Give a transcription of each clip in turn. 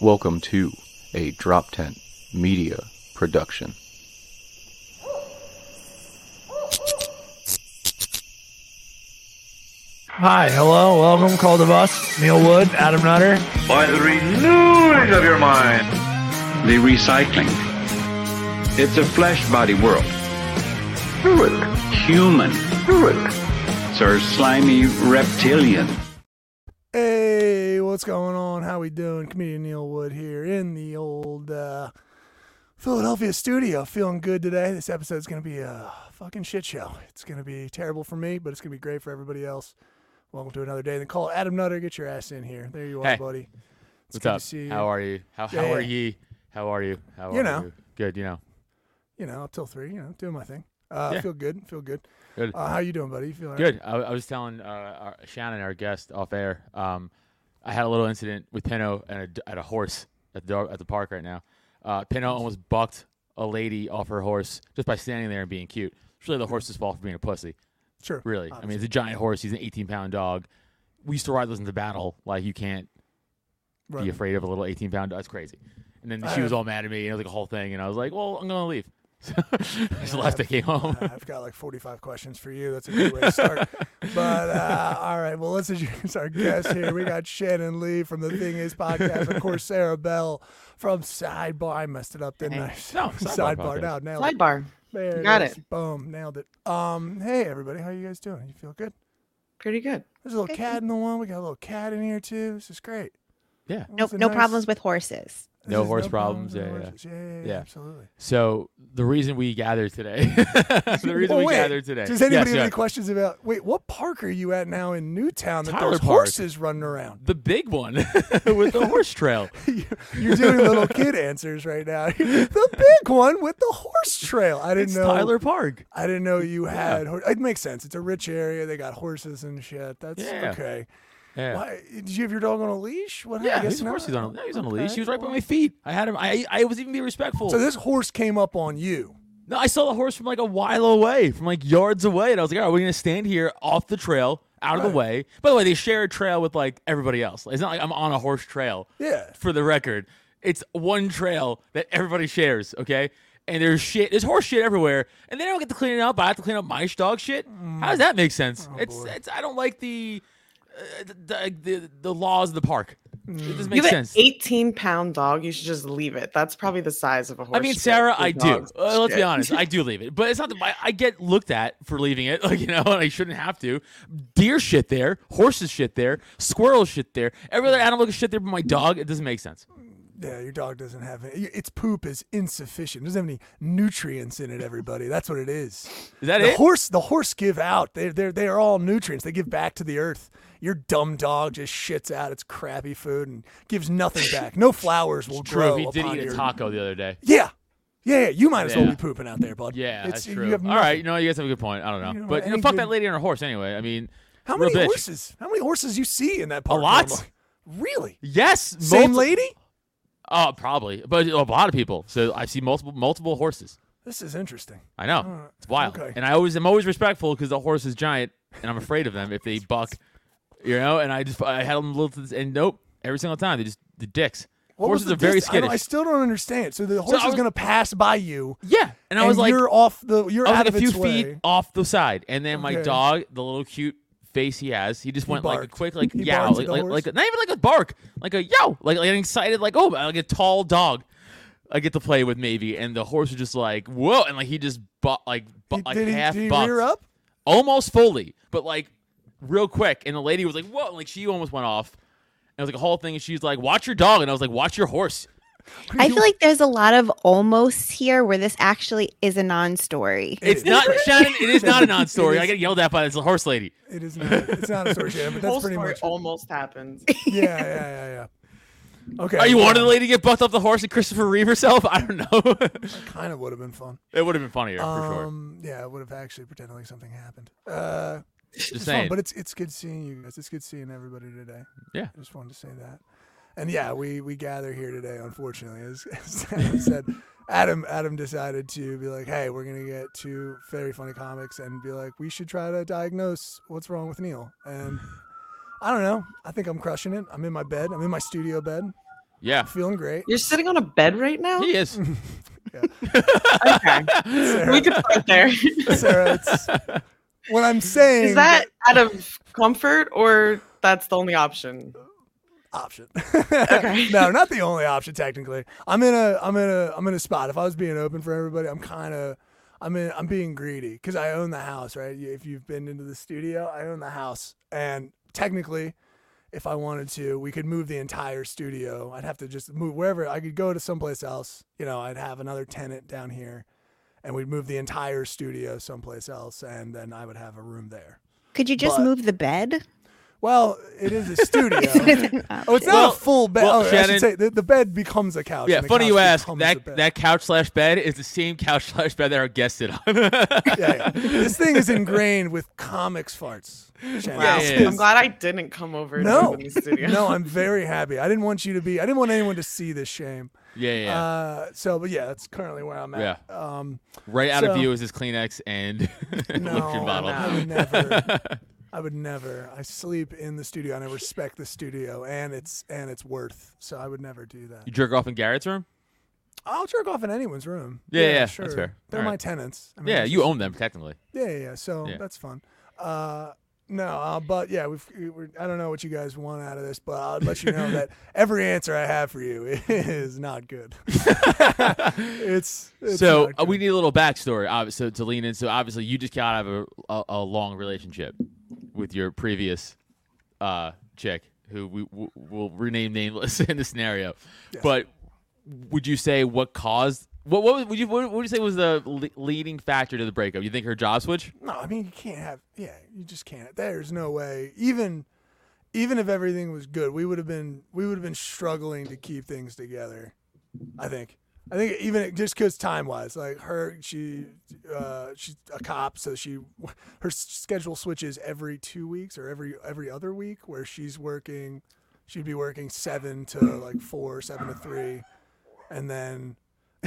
Welcome to a Drop Tent Media production. Hi, hello, welcome, Call the Bus, Neil Wood, Adam Nutter. by the renewing of your mind. the recycling. It's a flesh body world. Do it. Human. Do it. It's our slimy reptilian. What's going on? How we doing? Comedian Neil Wood here in the old uh, Philadelphia studio. Feeling good today. This episode's gonna be a fucking shit show. It's gonna be terrible for me, but it's gonna be great for everybody else. Welcome to another day. Then call Adam Nutter. Get your ass in here. There you are, Hey. buddy. It's What's up? see you. How are you? How, how Yeah, are ye? How are you? How You are know. you? Good. You know. You know, up till three. You know, doing my thing. Uh, Yeah. Feel good. Feel good. Good. Uh, how you doing, buddy? You feel all right? Good. I, I was telling uh, our, Shannon, our guest, off air. Um, I had a little incident with Pino and a, at a horse at the at the park right now. Uh, Pinot almost bucked a lady off her horse just by standing there and being cute. It's really the horse's fault for being a pussy. Sure. Really. I mean, it's a giant horse. He's an 18 pound dog. We used to ride those into battle. Like you can't Right. be afraid of a little 18 pound dog. That's crazy. And then she was all mad at me. And it was like a whole thing. And I was like, well, I'm going to leave. I just left. I came home. Uh, I've got like 45 questions for you. That's a good way to start. but uh, all right, well, let's introduce our guest here. We got Shannon Lee from the Thing Is podcast. Of course, Sarah Bell from Sidebar. I messed it up, didn't I? No, Sidebar podcast. Now, nailed it. Sidebar. There You got is. it. Boom, nailed it. Um, hey everybody, how you guys doing? You feel good? Pretty good. There's a little cat in the one. We got a little cat in here too. This is great. Yeah. No, It's no nice- problems with horses. No horse problems, no yeah, yeah. Yeah, yeah, yeah, Yeah. absolutely. So the reason we gathered today, the reason Well, we wait, gathered today. Does anybody Yes, have any questions about? Wait, what park are you at now in Newtown that Tyler there's Park. horses running around? The big one with the horse trail. You're doing little kid answers right now. the big one with the horse trail. I didn't It's know. Tyler Park. I didn't know you had. It makes sense. It's a rich area. They got horses and shit. That's okay. Yeah. Why, did you have your dog on a leash? What? Yeah, he's, of course he's on. A, yeah, he's on a leash. He was right by my feet. I had him. I I was even being respectful. So this horse came up on you. no, I saw the horse from like a while away, from like yards away, and I was like, "All right, we're gonna stand here off the trail, out of the way." By the way, they share a trail with like everybody else. It's not like I'm on a horse trail. Yeah. For the record, it's one trail that everybody shares. Okay. And there's shit, there's horse shit everywhere, and they don't get to clean it up. I have to clean up my dog shit. How does that make sense? it's, Mm. Oh, boy. it's, I don't like the, the, the, the laws of the park. It doesn't You make have sense. an 18 pound dog. You should just leave it. That's probably the size of a horse. I mean, Sarah, I do. Uh, let's be honest, I do leave it, but it's not. The, I, I get looked at for leaving it, like you know, and I shouldn't have to. Deer shit there, horses shit there, squirrels shit there, every other animal can shit there, but my dog, it doesn't make sense. Yeah, your dog doesn't have any. Its poop is insufficient. It doesn't have any nutrients in it. Everybody, that's what it is. Is that the it? horse, the horse give out. They they they are all nutrients. They give back to the earth. Your dumb dog just shits out its crappy food and gives nothing back. No flowers will True, grow. he did eat a taco the other day. Yeah, yeah, yeah. You might as well be pooping out there, bud. Yeah, It's- that's you true. have All right, you know, you guys have a good point. I don't know, You know, but you know, fuck good- that lady on her horse anyway. I mean, How many bitch. horses? How many horses you see in that park? A lot. Really? Yes, Same multi- lady? Oh, probably, but a lot of people. So I see multiple multiple horses. This is interesting. I know Uh, it's wild, okay. and I always am always respectful because the horse is giant, and I'm afraid of them if they buck, you know. And I just I had them a little, and nope, every single time they just the dicks. What Horses are very dist- I, skittish. I still don't understand. So the horse I is was- going to pass by you, yeah, and I was like, you're off the. You're I out like of a few feet way. off the side, and then my dog, the little cute face he has, he just went like a quick like He yow, like like, like not even like a bark, like a yow, like like an excited like oh like a tall dog. I get to play with maybe, and the horse was just like whoa, and like he just bu- like bu- He- like did he, half did he bucked. rear up? almost fully, but like real quick. And the lady was like, "Whoa!" and, like she almost went off. And it was like a whole thing. And she's like, "Watch your dog," and I was like, "Watch your horse." I feel like there's a lot of almost here where this actually is a non-story. It's not Shannon. It is not a non-story. I get yelled at by this horse lady. It is not. It's not a story, Shannon, but that's Whole pretty much. almost happens. Yeah, yeah, yeah, yeah. Okay. Are you well, wanted the lady to get bucked off the horse and Christopher Reeve herself? I don't know. Kind of would have been fun. it would have been funnier for sure. Um, yeah, it would have actually pretended like something happened. Uh, Just it's saying. fun, but it's it's good seeing you guys. It's good seeing everybody today. Yeah. I just wanted to say that. And yeah, we we gather here today. Unfortunately, as, as Adam said, Adam Adam decided to be like, hey, we're gonna get two very funny comics and be like, we should try to diagnose what's wrong with Neil. And I don't know. I think I'm crushing it. I'm in my bed. I'm in my studio bed. Yeah, Feeling great. You're sitting on a bed right now. he is. Okay, we could start there. Sarah, it's what I'm saying. Is that out of comfort or that's the only option? Option? Okay. no, not the only option. Technically, I'm in a I'm in a I'm in a spot. If I was being open for everybody, I'm kind of I'm in I'm being greedy because I own the house, right? If you've been into the studio, I own the house, and technically. If I wanted to, we could move the entire studio. I'd have to just move wherever. I could go to someplace else. You know, I'd have another tenant down here, and we'd move the entire studio someplace else, and then I would have a room there. Could you just But- move the bed? Well, it is a studio. An Oh, it's option. not Well- a full bed. well, oh, I should say the, the bed becomes a couch. Yeah, funny couch you ask. That that couch slash bed is the same couch slash bed that our guest sit on. yeah, yeah. This thing is ingrained with comics farts. Shannon. Wow, yeah, I'm glad I didn't come over No, to the studio. no, I'm very happy. I didn't want you to be. I didn't want anyone to see this shame. yeah, yeah. yeah. Uh, so, but yeah, that's currently where I'm at. Um, right out of view is his Kleenex and no, lotion bottle. I would never. I would never. I sleep in the studio and I respect the studio and its and its worth. So I would never do that. You jerk off in Garrett's room? I'll jerk off in anyone's room. Yeah, yeah, that's sure. fair. They're All my right. tenants. I mean, Yeah, you just- own them technically. Yeah, yeah, yeah. So Yeah. that's fun. Uh, no, uh, but yeah, we've, we- we're, I don't know what you guys want out of this, but I'll let you know that every answer I have for you is not good. it's, it's so uh, we need a little backstory, obviously, to lean in. So obviously, you just got out of a, a, a long relationship with your previous uh, chick, who we w- will rename nameless in the scenario. But would you say what caused? What, what would you what would you say was the le- leading factor to the breakup? You think her job switch? no. I mean, you can't have. Yeah, you just can't. There's no way. Even even if everything was good, we would have been we would have been struggling to keep things together. I think. I think even just because time wise, like her, she uh, she's a cop, so she her schedule switches every two weeks or every every other week, where she's working, she'd be working seven to like four, seven to three, and then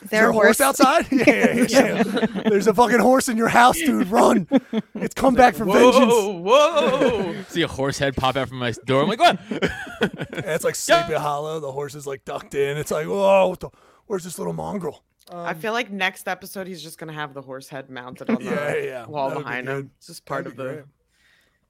Is is there a horse? outside? yeah, yeah, yeah, yeah. There's a fucking horse in your house, dude. Run! It's come back for vengeance. Whoa, whoa! See a horse head pop out from my door. I'm like, what? And it's like Sleepy Hollow. The horse is like ducked in. It's like, whoa, what the, where's this little mongrel? I feel like next episode he's just gonna have the horse head mounted on the Yeah, yeah, wall that would behind good. him. It's just part That'd of the. great.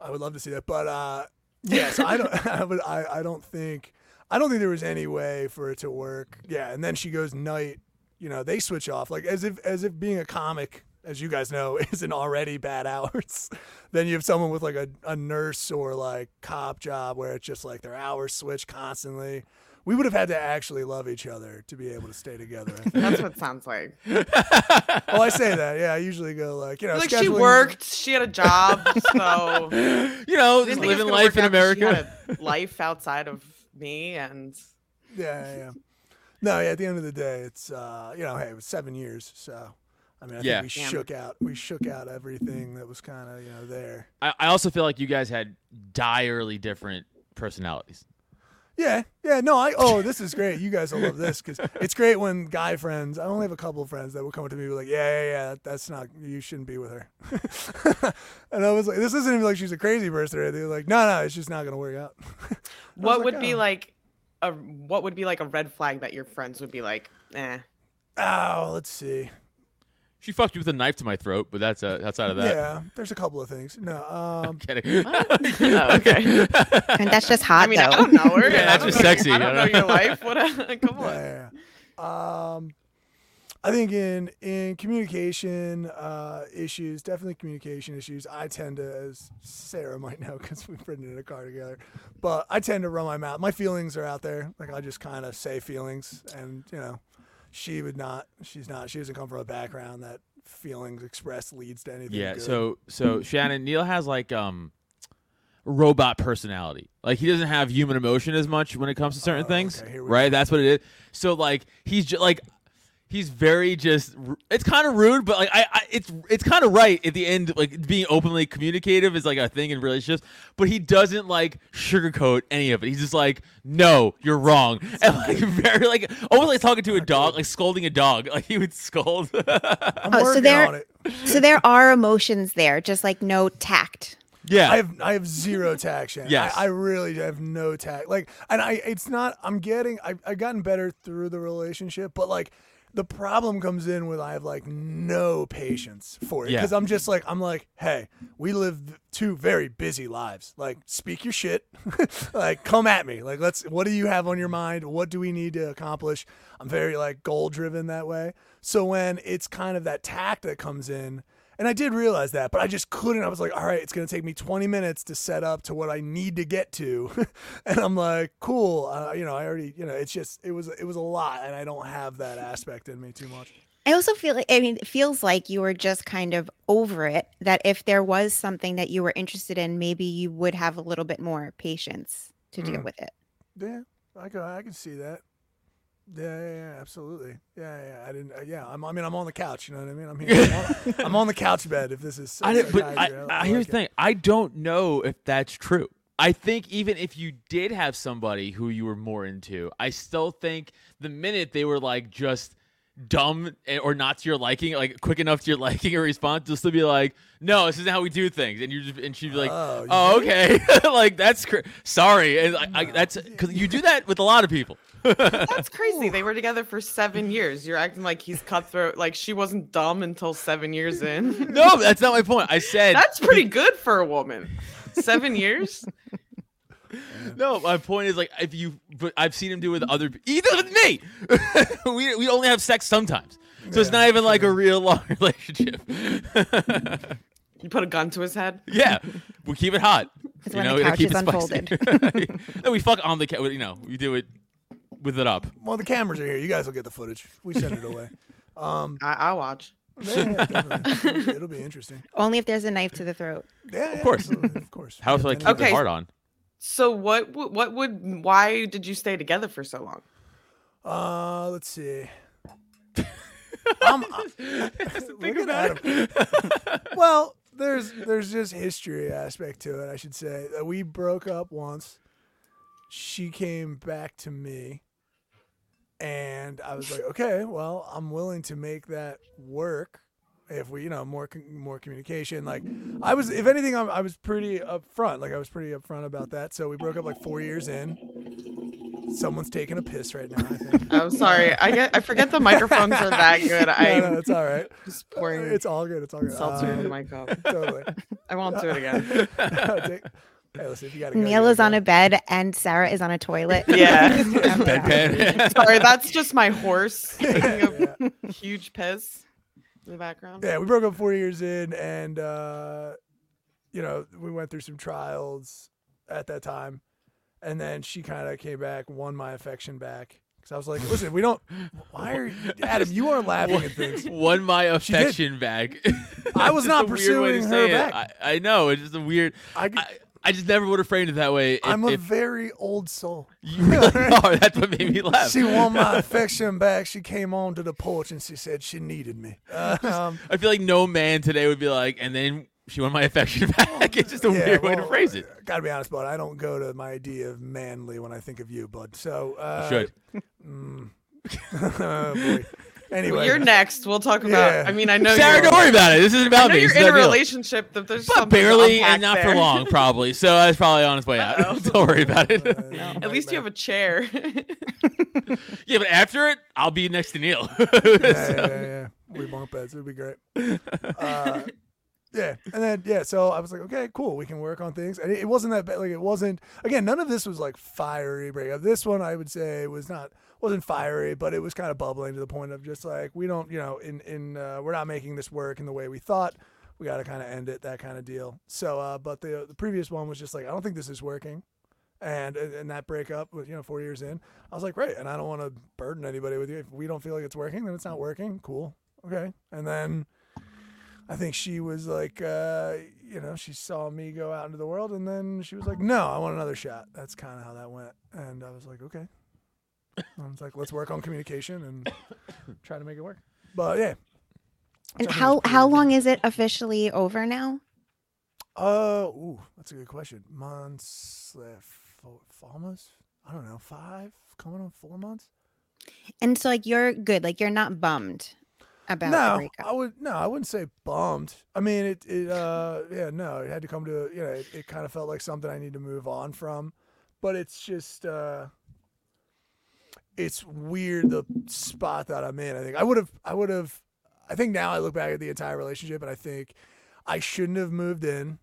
I would love to see that, but uh, yeah. I don't. I would. I, I don't think. I don't think there was any way for it to work. Yeah, and then she goes night. You know, they switch off like as if as if being a comic, as you guys know, isn't already bad hours. then you have someone with like a, a nurse or like cop job where it's just like their hours switch constantly. We would have had to actually love each other to be able to stay together. That's what it sounds like. well, I say that. Yeah, I usually go like you know, Like she worked, she had a job, so You know, just think it was living life in out 'cause she America. had a life outside of me, and Yeah, yeah, yeah. No, yeah. At the end of the day, it's uh, you know, hey, it was seven years, so I mean, I Yeah. think we Damn. shook out, we shook out everything that was kind of you know there. I, I also feel like you guys had direly different personalities. Yeah, yeah. No, I. Oh, this is great. You guys will love this because it's great when guy friends. I only have a couple of friends that will come up to me and be like, "Yeah, yeah, yeah. That's not. You shouldn't be with her." and I was like, "This isn't even like she's a crazy person." or anything. They're like, "No, no, it's just not gonna work out." What like, would be "Oh." like a what would be like a red flag that your friends would be like, eh? Oh, let's see. She fucked you with a knife to my throat, but that's uh, outside of that. Yeah, there's a couple of things. No, um, Kidding. Oh, okay. And that's just hot I mean, though. I don't know her. Yeah, and that's just know- sexy, I don't I know don't your know. life. What? A, come on. Yeah, yeah. Um, I think in in communication uh, issues, definitely communication issues. I tend to, as Sarah might know, because we've ridden in a car together, but I tend to run my mouth. My feelings are out there. Like I just kind of say feelings, and you know, she would not. She's not. She doesn't come from a background that feelings expressed leads to anything. Yeah. good. So so Shannon Neil has like um robot personality. Like he doesn't have human emotion as much when it comes to certain Oh, things. okay, Right. go. That's what it is. So like he's just like. He's very just. It's kind of rude, but like I, I it's it's kind of right at the end. Like being openly communicative is like a thing in relationships, but he doesn't like sugarcoat any of it. He's just like, "No, you're wrong," and like very like almost like talking to a dog, like scolding a dog. Like he would scold. I'm Oh, so there- on it. so there are emotions there, just like no tact. Yeah. I have I have zero tact, Shannon. Yes. I, I really have no tact. Like, and I it's not. I'm getting. I I've gotten better through the relationship, but like. The problem comes in when I have like no patience for it Yeah. because I'm just like I'm like, hey, we live two very busy lives. Like, speak your shit, like come at me. Like, let's. What do you have on your mind? What do we need to accomplish? I'm very like goal driven that way. So when it's kind of that tact that comes in, and I did realize that, but I just couldn't. I was like, all right, it's going to take me 20 minutes to set up to what I need to get to. and I'm like, cool. Uh, you know, I already, you know, it's just, it was, it was a lot. And I don't have that aspect in me too much. I also feel like I mean it feels like you were just kind of over it that if there was something that you were interested in maybe you would have a little bit more patience to deal Mm. with it. Yeah, I can, I can see that. Yeah, yeah, yeah, absolutely. Yeah, yeah. I didn't. Uh, yeah, I'm. I mean, I'm on the couch. You know what I mean? I'm here. I'm on, I'm on the couch bed. If this is, I didn't, but I, psychiatry, I, here's it. the thing. I don't know if that's true. I think even if you did have somebody who you were more into, I still think the minute they were like just dumb eh, or not to your liking, like quick enough to your liking or response, just to be like, "No, this isn't how we do things," and you just and she'd be like, Oh, "Oh, okay, like that's cr- sorry," and I, I, that's because you do that with a lot of people. That's crazy. They were together for seven years. You're acting like he's cutthroat. Like she wasn't dumb until seven years in. no, that's not my point. I said That's pretty good for a woman. Seven years? No, my point is like if you, but I've seen him do it with other, either with me. we we only have sex sometimes, so it's not even like a real long relationship. You put a gun to his head? yeah, we keep it hot. It's you when the know, to couch keep is it spicy. no, we fuck on the couch. You know, we do it with it up. Well, the cameras are here. You guys will get the footage. We send it away. Um, I- I'll watch. yeah, yeah, definitely. It'll be interesting. Only if there's a knife to the throat. Yeah, of course. of course. How if Yeah, like keep Okay. the heart on? So what? What would? Why did you stay together for so long? Uh, let's see. I'm, look at Adam. well, there's there's just history aspect to it. I should say Uh, we broke up once. She came back to me, and I was like, okay, well, I'm willing to make that work if we, you know, more more communication. Like, I was, if anything, I'm, I was pretty upfront. Like, I was pretty upfront about that. So we broke up like four years in. Someone's taking a piss right now. I think. I'm sorry. I get. I forget the microphones are that good. no, I'm no, it's all right. just pouring It's all good. It's all good. seltzer Uh, into my cup. totally. I won't do it again. Take- hey, listen, you gotta go, Neil you is on a bed and Sarah is on a toilet. Yeah. Bedpan. Sorry, that's just my horse taking. Yeah. huge piss in the background. yeah, we broke up four years in, and uh, you know we went through some trials at that time, and then she kind of came back, won my affection back. Because I was like, listen, we don't. Why are you, Adam? You are laughing at things. Won my affection back. I was not just a weird way to pursuing her it. back. I, I know it's just a weird. I, I, I just never would have framed it that way. If, I'm a if very old soul. you really are, that's what made me laugh. She won my affection back. She came onto the porch and she said she needed me. Uh, um, I feel like no man today would be like, and then she won my affection back. It's just a Yeah, weird way to well, phrase it. Gotta be honest, bud. I don't go to my idea of manly when I think of you, bud. So uh, Should. oh, boy. Anyway, You're next. We'll talk about. Yeah. I mean, I know Sarah, you're. don't worry about it. This isn't I about know me. you're in a relationship. That there's But barely, and not for long, probably. So I was probably on its way out. Uh-oh. don't worry about it. At least you have a chair. yeah, but after it, I'll be next to Neil. yeah, yeah, So- yeah, yeah. We bunk beds. It'd be great. Uh, yeah, and then yeah, so I was like, okay, cool. We can work on things, and it, it wasn't that bad. Like it wasn't. Again, none of this was like fiery breakup. This one, I would say, was not wasn't fiery, but it was kind of bubbling to the point of just like we don't, you know, in in uh, we're not making this work in the way we thought. We got to kind of end it, that kind of deal. So, uh, but the the previous one was just like, I don't think this is working. And and that breakup you know four years in, I was like, right, and I don't want to burden anybody with you. If we don't feel like it's working, then it's not working. Cool, okay. And then I think she was like, uh, you know, she saw me go out into the world, and then she was like, no, I want another shot. That's kind of how that went. And I was like, okay. I was like, let's work on communication and try to make it work. But yeah. And Which I think how is pretty how long is it officially over now? Uh, ooh, that's a good question. Months, uh, four, almost. I don't know, five, coming on four months. And so like you're good, like you're not bummed about the no. I would no, I wouldn't say bummed. I mean, it, it uh, yeah, no, it had to come to, you know, it, it kind of felt like something I need to move on from, but it's just, uh, it's weird the spot that I'm in. I think I would have, I would have, I think now I look back at the entire relationship and I think I shouldn't have moved in,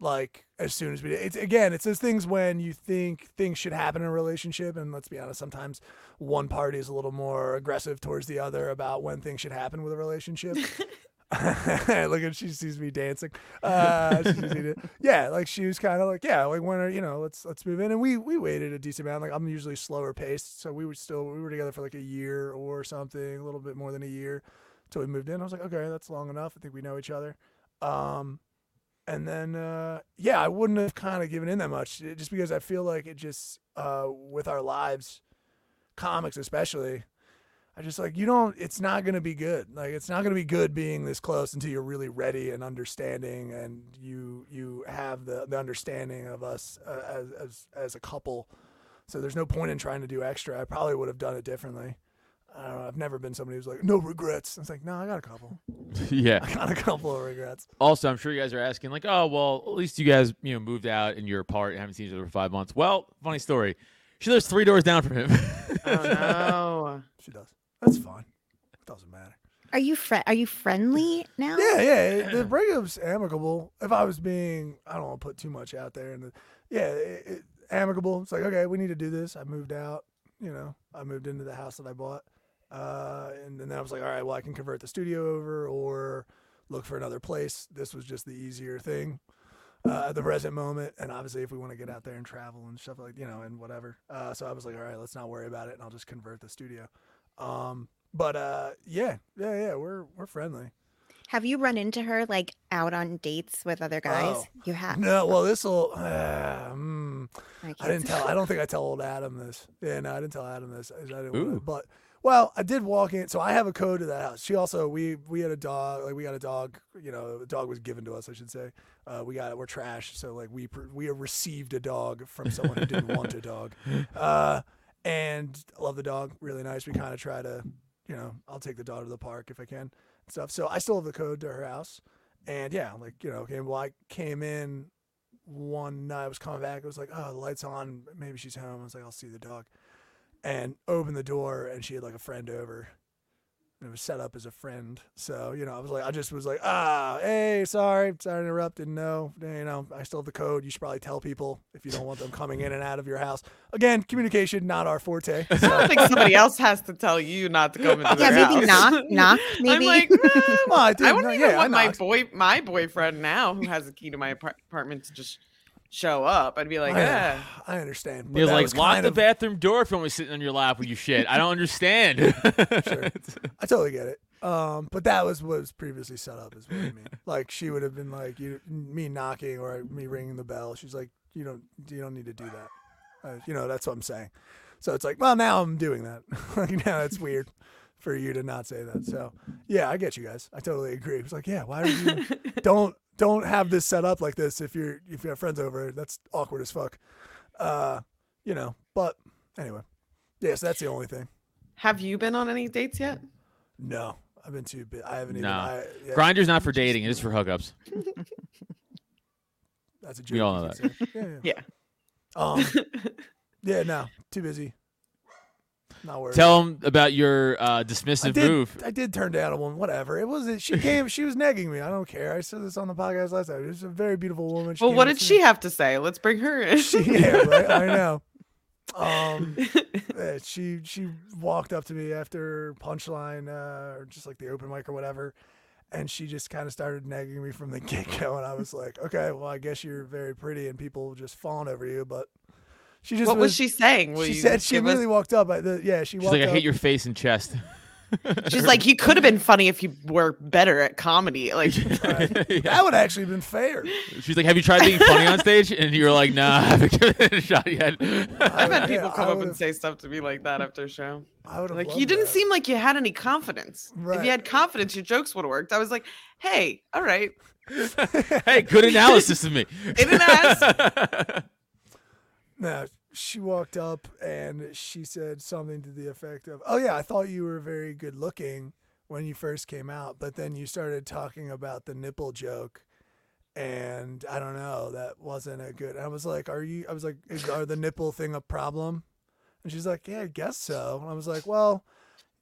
like as soon as we did. It's again, it's those things when you think things should happen in a relationship, and let's be honest, sometimes one party is a little more aggressive towards the other about when things should happen with a relationship. Look at she sees me dancing. Uh, yeah, like she was kind of like, yeah, like when are you know, let's let's move in, and we we waited a decent amount. Like I'm usually slower paced, so we were still we were together for like a year or something, a little bit more than a year, till we moved in. I was like, okay, that's long enough. I think we know each other. Um, and then uh, yeah, I wouldn't have kind of given in that much, just because I feel like it just uh, with our lives, comics especially. I just like you don't. It's not gonna be good. Like it's not gonna be good being this close until you're really ready and understanding, and you you have the the understanding of us uh, as as as a couple. So there's no point in trying to do extra. I probably would have done it differently. I don't know. I've never been somebody who's like no regrets. It's like no, I got a couple. yeah. I got a couple of regrets. Also, I'm sure you guys are asking, like, oh, well, at least you guys, you know, moved out and you're apart and haven't seen each other for five months. Well, funny story. She lives three doors down from him. Oh no. She does. That's fine. It doesn't matter. Are you fri Are you friendly now? Yeah, yeah. The breakup's amicable. If I was being, I don't want to put too much out there. And yeah, it, it, amicable. It's like okay, we need to do this. I moved out. You know, I moved into the house that I bought, uh, and then I was like, all right, well, I can convert the studio over or look for another place. This was just the easier thing uh, at the present moment. And obviously, if we want to get out there and travel and stuff like you know and whatever, uh, so I was like, all right, let's not worry about it, and I'll just convert the studio. Um, but uh, yeah, yeah, yeah, we're we're friendly. Have you run into her like out on dates with other guys? Oh, you have. No, well, this will. Uh, mm, I, I didn't tell. I don't think I tell old Adam this. Yeah, no, I didn't tell Adam this. I didn't wanna- Ooh. but well, I did walk in. So I have a code to that house. She also we we had a dog. Like we got a dog. You know, the dog was given to us. I should say. Uh, we got it, we're trash. So like we pr- we received a dog from someone who didn't want a dog. Uh, and I love the dog. Really nice. We kind of try to, you know, I'll take the dog to the park if I can and stuff. So I still have the code to her house. And yeah, like you know, okay. Well, I came in one night. I was coming back. It was like, oh, the lights on. Maybe she's home. I was like, I'll see the dog, and opened the door, and she had like a friend over. And it was set up as a friend. So you know, I was like, I just was like, ah, hey, sorry, sorry to interrupt. Didn't know. You know, I still have the code. You should probably tell people if you don't want them coming in and out of your house. Again, communication not our forte. I don't think somebody else has to tell you not to come into Yeah, their maybe house. knock, knock, maybe. I'm like, eh, Well, I did. I wouldn't no, even yeah, I want my knocked. boy, my boyfriend now, who has a key to my apart- apartment, to just show up. I'd be like, I, yeah. I understand. but Neil's that like, lock the of- bathroom door if you want me sitting on your lap with you shit. I don't understand. Sure. I totally get it. Um, but that was what was previously set up as what I mean. like she would have been like you, me knocking or me ringing the bell. She's like, you don't, you don't need to do that. Uh, you know, that's what I'm saying. So it's like, well, now I'm doing that. like now it's weird for you to not say that. So yeah, I get you guys. I totally agree. It's like, yeah, why are you? don't don't have this set up like this if you're if you have friends over. That's awkward as fuck. Uh, you know. But anyway, yes, that's the only thing. Have you been on any dates yet? No, I've been too bit. I haven't even. No. I, yeah, Grindr's not for dating; it is for hookups. That's a joke. We all know can say. Yeah. yeah. Yeah. Um, yeah. No, too busy. Not worried. Tell him about your uh, I dismissive did, move. I did turn down a woman. Whatever. It was. She came. She was nagging me. I don't care. I said this on the podcast last time. She was a very beautiful woman. She Well, what did she me. have to say? Let's bring her in. She, yeah, right. I know. Um, yeah, she she walked up to me after punchline uh, or just like the open mic or whatever, and she just kind of started nagging me from the get go, and I was like, okay, well, I guess you're very pretty and people just fawn over you, but she just what was she saying? Will She said she give us- immediately walked up. I, the, yeah, she She's walked like, "I up. hate your face and chest." She's like, he could have been funny if you were better at comedy. Like, That would actually have been fair. She's like, "Have you tried being funny on stage?" And you're like, "Nah, I haven't given it a shot yet." I've had people I come up and say stuff to me like that after a show. I would have Like, you didn't that. seem like you had any confidence. If you had confidence, your jokes would have worked. I was like, hey, all right. hey, good analysis of me. In an ass. No, she walked up and she said something to the effect of, "Oh yeah, I thought you were very good looking, when you first came out, but then you started talking about the nipple joke. And I don't know, that wasn't a good. I was like, "Are you?" I was like, Is, "Are the nipple thing a problem?" And she's like, "Yeah, I guess so." And I was like, "Well,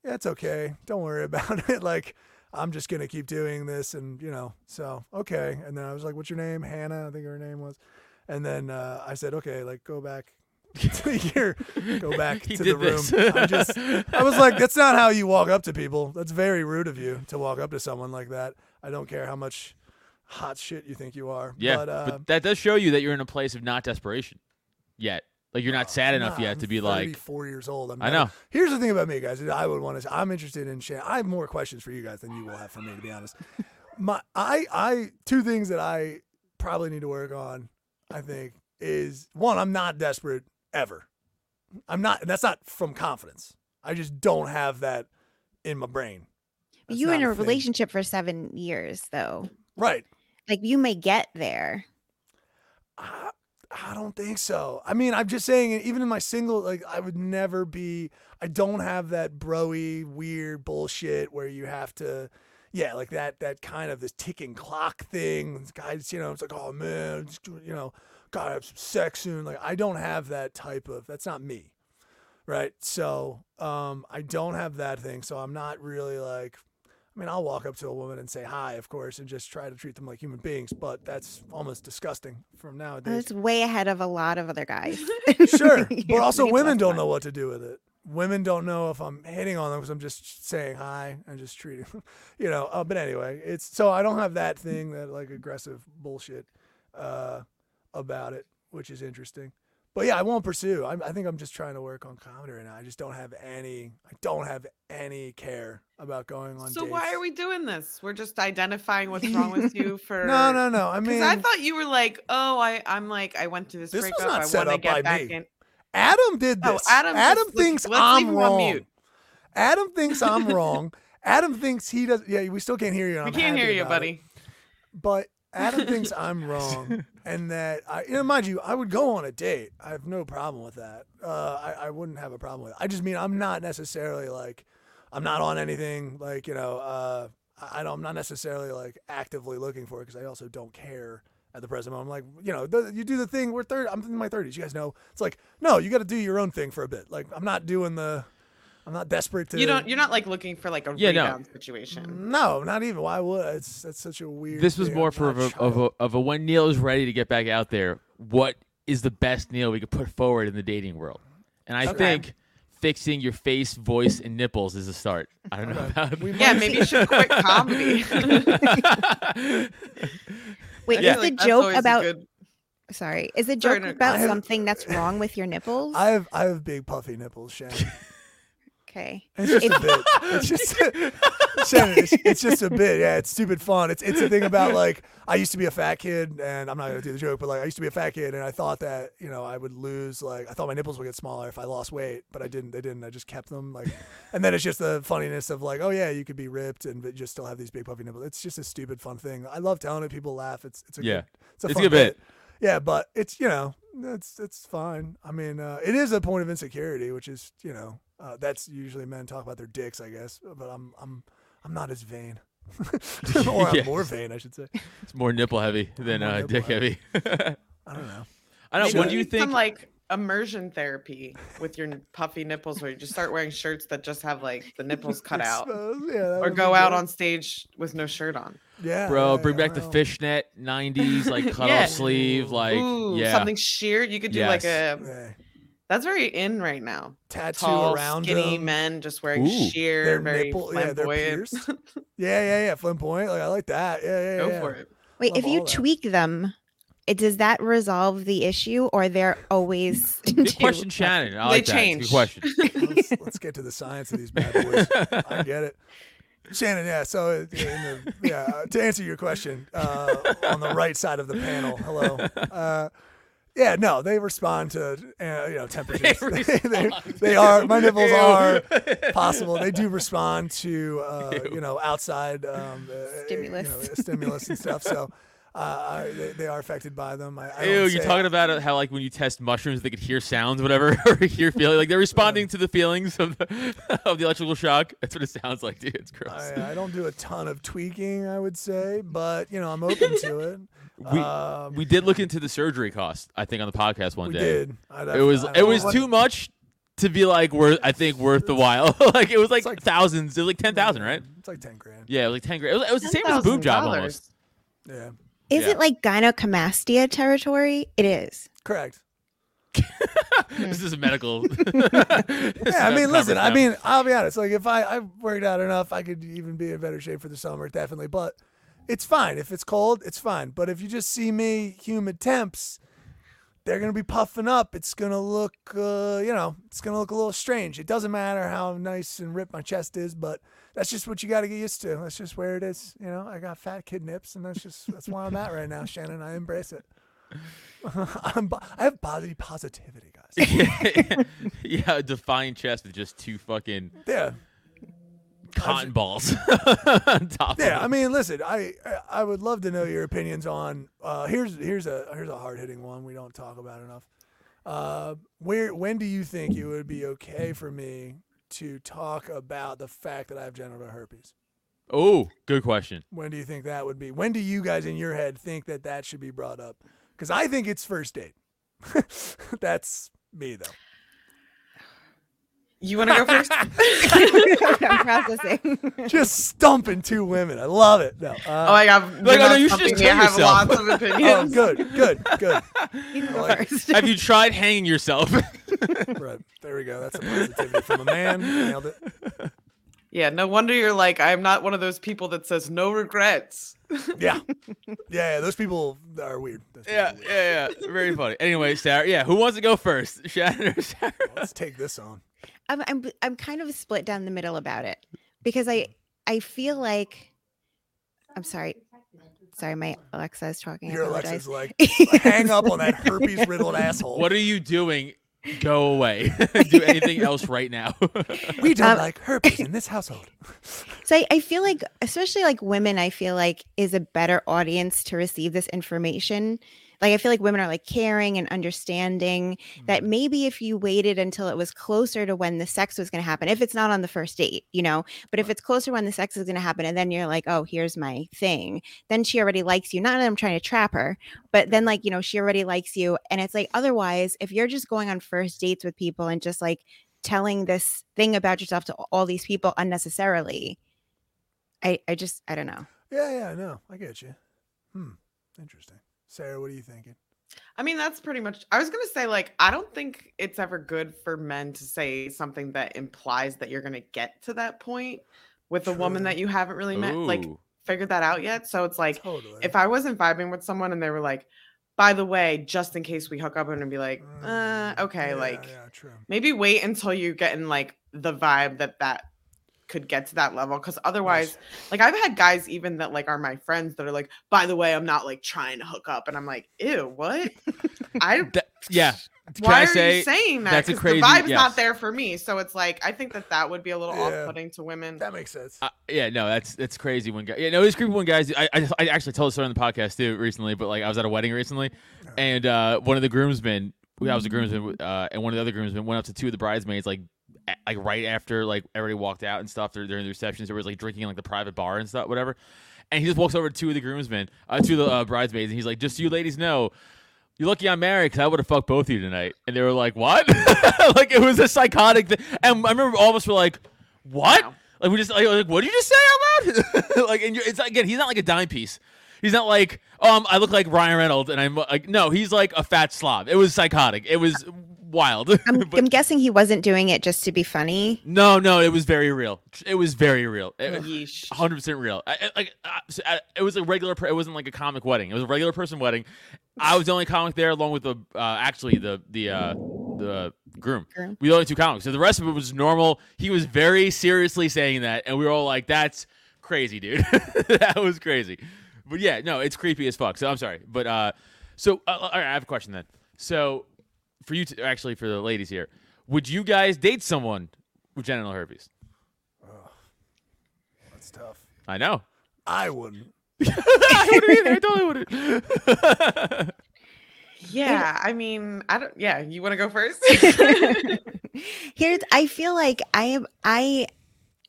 yeah, it's okay. Don't worry about it. Like, I'm just gonna keep doing this, and you know, so okay." And then I was like, "What's your name?" Hannah, I think her name was. And then uh, I said, "Okay, like, go back your, go back to the room." I just, I was like, "That's not how you walk up to people. That's very rude of you to walk up to someone like that. I don't care how much hot shit you think you are." Yeah, but, uh, but that does show you that you're in a place of not desperation yet. Like you're not sad enough Nah, yet I'm to be like, 34 years old. I'm I know. Here's the thing about me, guys. I would want to. I'm interested in. Shan- I have more questions for you guys than you will have for me, to be honest. My, I, I, two things that I probably need to work on. I think is one. I'm not desperate ever. I'm not. That's not from confidence. I just don't have that in my brain. That's you were in a thing. relationship for seven years, though. right? Like you may get there. I, I don't think so. I mean, I'm just saying, even in my single, like, I would never be, I don't have that broy, weird bullshit where you have to, yeah, like that, that kind of this ticking clock thing. Guys, you know, it's like, oh man, just, you know, gotta have some sex soon. Like, I don't have that type of, that's not me. Right. So, um, I don't have that thing. So I'm not really like, I mean, I'll walk up to a woman and say hi, of course, and just try to treat them like human beings, but that's almost disgusting from nowadays. It's way ahead of a lot of other guys. Sure, but also women don't know what to do with it. Women don't know if I'm hitting on them because I'm just saying hi and just treating, them, you know. Uh, but anyway, it's so I don't have that thing that like aggressive bullshit uh, about it, which is interesting. But yeah, I won't pursue. I, I think I'm just trying to work on comedy right now. I just don't have any. I don't have any care about going on. So dates. why are we doing this? We're just identifying what's wrong with you for No, no, no. I mean, I thought you were like, oh, I, I'm like, I went through this, This was breakup. not I set want to up get by back me. in. Adam did Oh, this. Adam Adam let's- thinks let's I'm leave him on wrong. Adam thinks I'm wrong. Adam thinks he does. Yeah, we still can't hear you. We I'm can't hear you, about it. buddy. But Adam thinks I'm wrong, and that I, you know, mind you, I would go on a date. I have no problem with that. Uh, I, I wouldn't have a problem with it. I just mean I'm not necessarily like, I'm not on anything like you know. Uh, I I don't. I'm not necessarily like actively looking for it because I also don't care at the present moment. I'm like, you know, the, you do the thing. We're third. I'm in my 30s. You guys know. It's like, no, you got to do your own thing for a bit. Like, I'm not doing the. I'm not desperate to. You don't. You're not like looking for like a Yeah, no. rebound situation. No, not even. Why would? It's that's such a weird. this was thing. more for of a, of a of a when Neil is ready to get back out there. What is the best Neil we could put forward in the dating world? And I Okay. think fixing your face, voice, and nipples is a start. I don't know about. We Yeah, maybe you should quit comedy. Wait, I is feel the that's joke about? good- Sorry, is the Sorry, joke no, about have- something that's wrong with your nipples? I have I have big puffy nipples, Shannon. okay. It's just a bit. It's just Shannon. It's, it's just a bit. Yeah, it's stupid fun. It's it's a thing about like I used to be a fat kid, and I'm not gonna do the joke, but like I used to be a fat kid, and I thought that you know I would lose like I thought my nipples would get smaller if I lost weight, but I didn't. They didn't. I just kept them like, and then it's just the funniness of like, oh yeah, you could be ripped and but just still have these big puffy nipples. It's just a stupid fun thing. I love telling it. People laugh. It's it's a Yeah. good, it's a It's a fun good bit. Yeah, but it's you know it's it's fine. I mean, uh, it is a point of insecurity, which is you know uh, that's usually men talk about their dicks, I guess. But I'm I'm I'm not as vain, or I'm more vain, I should say. It's more nipple heavy than uh, nipple dick heavy. I don't know. I don't. Maybe What do you think? Some like immersion therapy with your puffy nipples, where you just start wearing shirts that just have like the nipples cut out, yeah, or go out good. on stage with no shirt on. yeah, Bro, yeah, bring back the fishnet '90s, like cut Yeah. off sleeve, like Ooh, yeah. something sheer. You could do like Yes. a. yeah. That's very in right now. tattoo Tall, around skinny them. men just wearing Ooh. sheer, Their very nipple, yeah, they're flamboyant. pierced. Yeah, yeah, yeah. Flamboyant. Like I like that. Yeah, yeah, Go yeah. for it. Wait, Love if you all that. tweak them, it, does that resolve the issue, or they're always? Good too question. Shannon. I They that. Change. Good question. let's, let's get to the science of these bad boys. I get it. Shannon, yeah. So, uh, in the, yeah, uh, to answer your question, uh, on the right side of the panel, hello. Uh, yeah, no, they respond to uh, you know temperatures. They, they, they are my nipples are possible. They do respond to uh, you know outside um, uh, Stimulus. you know, stimulus and stuff. So uh, I, they, they are affected by them. I, I Ew, you're say- talking about it, how like when you test mushrooms, they could hear sounds, whatever, or hear feeling like they're responding to the feelings of the of the electrical shock. That's what it sounds like, dude. It's gross. I, I don't do a ton of tweaking, I would say, but you know I'm open to it. We um, we did look into the surgery cost. I think on the podcast one day. we day. did. It was it was what- too much to be like worth. I think worth the while. like it was like, like- thousands. It was like ten thousand, right? It's like ten grand. Yeah, it was like ten grand. It was, it was the same as a boob job almost. Yeah, Is Yeah. it like gynecomastia territory? It is. correct. this is a medical. Yeah, I mean, listen. I mean, I'll be honest. Like, if I I worked out enough, I could even be in better shape for the summer, definitely. But it's fine if it's cold. It's fine. But if you just see me humid temps, they're gonna be puffing up. It's gonna look, uh, you know, it's gonna look a little strange. It doesn't matter how nice and ripped my chest is, but that's just what you got to get used to. That's just where it is. You know, I got fat kid nips, and that's just that's where I'm at right now, Shannon. I embrace it. I'm, I have body positivity, guys. yeah, a defined chest with just two fucking Yeah. Cotton balls on top. Yeah, I mean, listen, I I would love to know your opinions on. Uh, here's here's a here's a hard hitting one we don't talk about enough. Uh, where when do you think it would be okay for me to talk about the fact that I have genital herpes? Oh, good question. When do you think that would be? When do you guys in your head think that that should be brought up? Because I think it's first date. That's me though. You want to go first? I'm processing. Just stumping two women. I love it. No. oh Uh, my god! Like, you're oh, not no, you should something just me. I have yourself. lots of oh, opinions. good, good, good. You go like- first. Have you tried hanging yourself? Right. There we go. That's a positivity from a man. Nailed it. Yeah, no wonder you're like, I'm not one of those people that says no regrets. Yeah. Yeah, yeah, those people are weird. People yeah, are weird. yeah, yeah. Very funny. Anyway, Sarah. Yeah, who wants to go first? Shannon or Sarah? Let's take this on. I'm I'm I'm kind of split down the middle about it because I I feel like I'm sorry. Sorry, my Alexa is talking. I Your apologize. Alexa's like, hang up on that herpes riddled asshole. What are you doing? Go away. Do anything else right now. we don't Um, like herpes in this household. So I, I feel like, especially like women, I feel like is a better audience to receive this information. Like I feel like women are like caring and understanding that Mm-hmm. maybe if you waited until it was closer to when the sex was going to happen, if it's not on the first date, you know, but if it's closer when the sex is going to happen, and then you're like, oh, here's my thing, then she already likes you. Not that I'm trying to trap her, but then like you know she already likes you, and it's like otherwise, if you're just going on first dates with people and just like telling this thing about yourself to all these people unnecessarily I, I just I don't know. Yeah, yeah, I know. I get you. Hmm. Interesting. Sarah, what are you thinking? I mean, that's pretty much. I was gonna say, like, I don't think it's ever good for men to say something that implies that you're gonna get to that point with a woman that you haven't really met, like, figured that out yet. So it's like, Totally. if I wasn't vibing with someone and they were like, "By the way, just in case we hook up," and be like, uh, Mm, okay, yeah, like, yeah, true. maybe wait until you get in like the vibe that that could get to that level because otherwise like i've had guys even that like are my friends that are like by the way i'm not like trying to hook up and i'm like ew what i That- yeah. Can why I are say you saying that that's a 'Cause crazy- the vibe's yes. not there for me so it's like i think that that would be a little Yeah. off-putting to women That makes sense. Uh, yeah, no, that's that's crazy when guys. Yeah, no, it's creepy when guys. I, I I actually told this story on the podcast too recently, but like I was at a wedding recently, and uh, one of the groomsmen, I was a groomsman, uh, and one of the other groomsmen went up to two of the bridesmaids like a- like right after like everybody walked out and stuff dur- during the receptions. There was like drinking in like the private bar and stuff, whatever. And he just walks over to two of the groomsmen, uh, of the uh, bridesmaids, and he's like, "Just so you ladies know." You're lucky I'm married because I would have fucked both of you tonight. And they were like, "What?" like it was a psychotic. Thing. And I remember all of us were like, "What?" Wow. Like we just like, like what did you just say out loud? like and it's again, he's not like a dime piece. He's not like, um, I look like Ryan Reynolds, and I'm like, no, he's like a fat slob. It was psychotic. It was wild. I'm, But- I'm guessing he wasn't doing it just to be funny. no, no, it was very real. It was very real. Yeesh. hundred percent real. I, I- like uh, so, I- it was a regular. It wasn't like a comic wedding. It was a regular person wedding. I was the only comic there, along with the uh, actually the the uh, the groom. Groom. We the only two comics. So the rest of it was normal. He was very seriously saying that, and we were all like, "That's crazy, dude. that was crazy." But yeah, no, it's creepy as fuck. So I'm sorry, but uh, so uh, all right, I have a question then. So for you, to, actually for the ladies here, would you guys date someone with genital herpes? Oh, that's tough. I know. I wouldn't. I would have I totally wouldn't. Yeah, I mean, I don't. Yeah, you want to go first? Here's I feel like I am I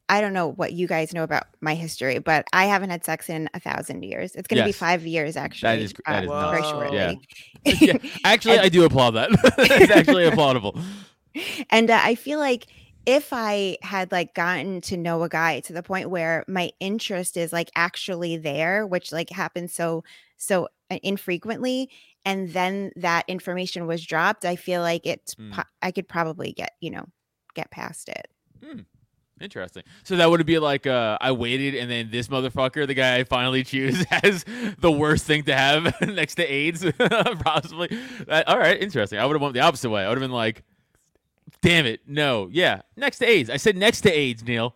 I don't know what you guys know about my history, but I haven't had sex in a thousand years. It's going to Yes. be five years actually. is- that is uh, nuts. very shortly. yeah. Actually, I do applaud that. it's actually applaudable. and uh, I feel like if I had like gotten to know a guy to the point where my interest is like actually there, which like happens so so uh, infrequently, and then that information was dropped, I feel like it's Hmm. po- I could probably get you know get past it. Interesting. So that would be like uh, I waited, and then this motherfucker, the guy I finally choose, has the worst thing to have next to AIDS, possibly. That- all right, interesting. I would have went the opposite way. I would have been like, "Damn it, no, yeah, next to AIDS." I said next to AIDS, Neil.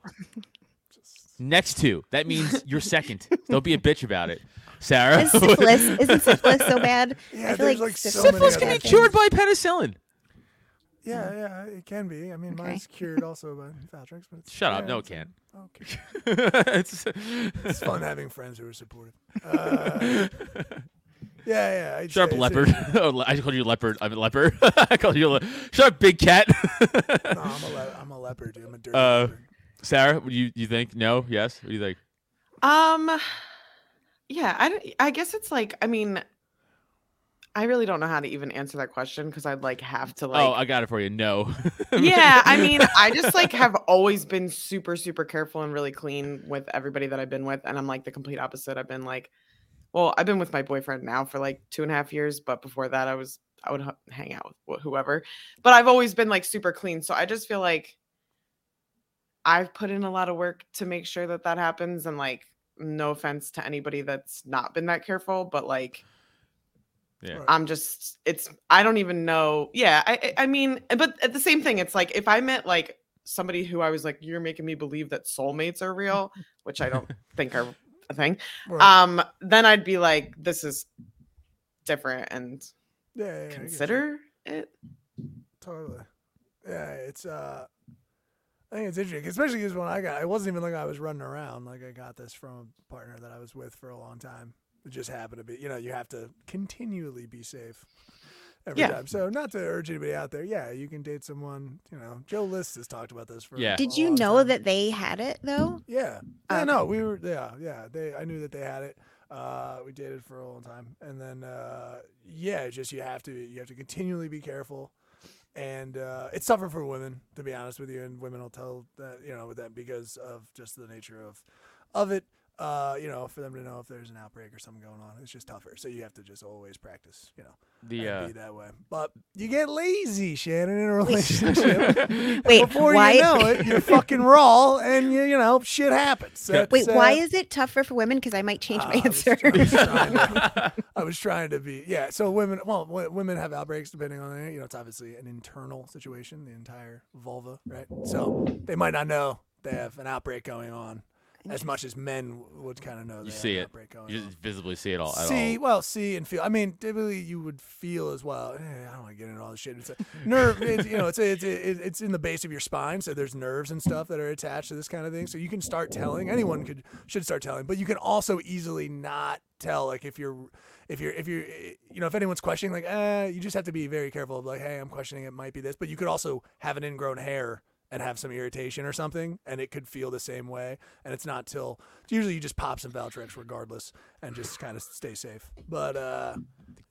Next to. That means you're second. Don't be a bitch about it, Sarah. Is syphilis isn't syphilis so bad? Yeah, I feel like like so syphilis many Syphilis can be things. cured by penicillin. Yeah, yeah, it can be. I mean, Okay. mine's cured also by Valtrex, but it's, Shut up. No, it can't. Okay. it's, It's fun having friends who are supportive. Uh, yeah, yeah. I'd Shut say up, it's leopard. oh, le- I called you leopard. I'm a leopard. I called you. A le- Shut up, big cat. no, I'm a, le- I'm a leopard, dude. I'm a dirty Uh, leopard. Sarah, what do you you think? No, yes. What do you think? um, yeah, I don't- I guess it's like I mean, I really don't know how to even answer that question because I'd like have to oh, like. oh, I got it for you. No. yeah, I mean, I just like have always been super, super careful and really clean with everybody that I've been with. And I'm like the complete opposite. I've been like, well, I've been with my boyfriend now for like two and a half years, but before that, I was, I would h- hang out with whoever. But I've always been like super clean. So I just feel like I've put in a lot of work to make sure that that happens. And like, no offense to anybody that's not been that careful, but like, yeah. I'm just it's I don't even know. Yeah, I I I mean, but at the same thing, it's like if I met like somebody who I was like, you're making me believe that soulmates are real, which I don't think are a thing. Right. Um, then I'd be like, this is different and yeah, yeah, yeah, I get you. consider it. Totally. Yeah, it's uh I think it's interesting, especially because when I got, it wasn't even like I was running around. Like I got this from a partner that I was with for a long time. It just happened to be, you know, you have to continually be safe every Yeah. time. So not to urge anybody out there, yeah, you can date someone. You know, Joe List has talked about this for. Yeah. a Did you long know time. that they had it though? Yeah. Yeah, Okay. no, we were yeah, yeah. They I knew that they had it. Uh we dated for a long time. And then uh yeah, just you have to you have to continually be careful. And uh it's tougher for women, to be honest with you, and women will tell that you know, with that because of just the nature of of it. Uh, you know, for them to know if there's an outbreak or something going on. It's just tougher. So you have to just always practice, you know, The uh, be that way. But you get lazy, Shannon, in a relationship. Wait, Before why? you know it, you're fucking raw, and you you know shit happens. Yeah. Wait, That's, why is it tougher for women? Because I might change uh, my I was answer. I was trying to- I was trying to be yeah. So women, well, w- women have outbreaks depending on their, you know, it's obviously an internal situation, the entire vulva, right? So they might not know they have an outbreak going on as much as men would kind of know. you see it. You just visibly see it all. At See, all. well, see and feel. I mean, typically you would feel as well. eh, I don't want to get into all this shit. It's a nerve. It's, you know, it's a, it's a, it's in the base of your spine, so there's nerves and stuff that are attached to this kind of thing. So you can start telling. Anyone could should start telling, but you can also easily not tell. Like if you're, if you're, if you're, eh, you know, if anyone's questioning, like, uh, you just have to be very careful. Of like, hey, I'm questioning. It might be this, but you could also have an ingrown hair and have some irritation or something, and it could feel the same way. And it's not till usually you just pop some Valtrex regardless, and just kind of stay safe. But uh,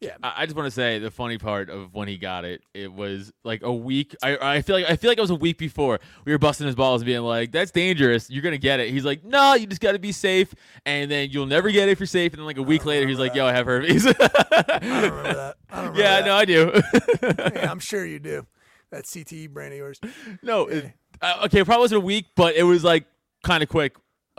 yeah, I, I just want to say the funny part of when he got it, it was like a week. I, I feel like I feel like it was a week before we were busting his balls, being like, "That's dangerous. You're gonna get it." He's like, "No, you just got to be safe, and then you'll never get it if you're safe." And then like a week later, he's like, "Yo, I have herpes." I don't remember that. I don't remember yeah, that. no, I do. Yeah, I'm sure you do. That CTE brain of yours. no, it, uh, okay, it probably wasn't a week, but it was like kind of quick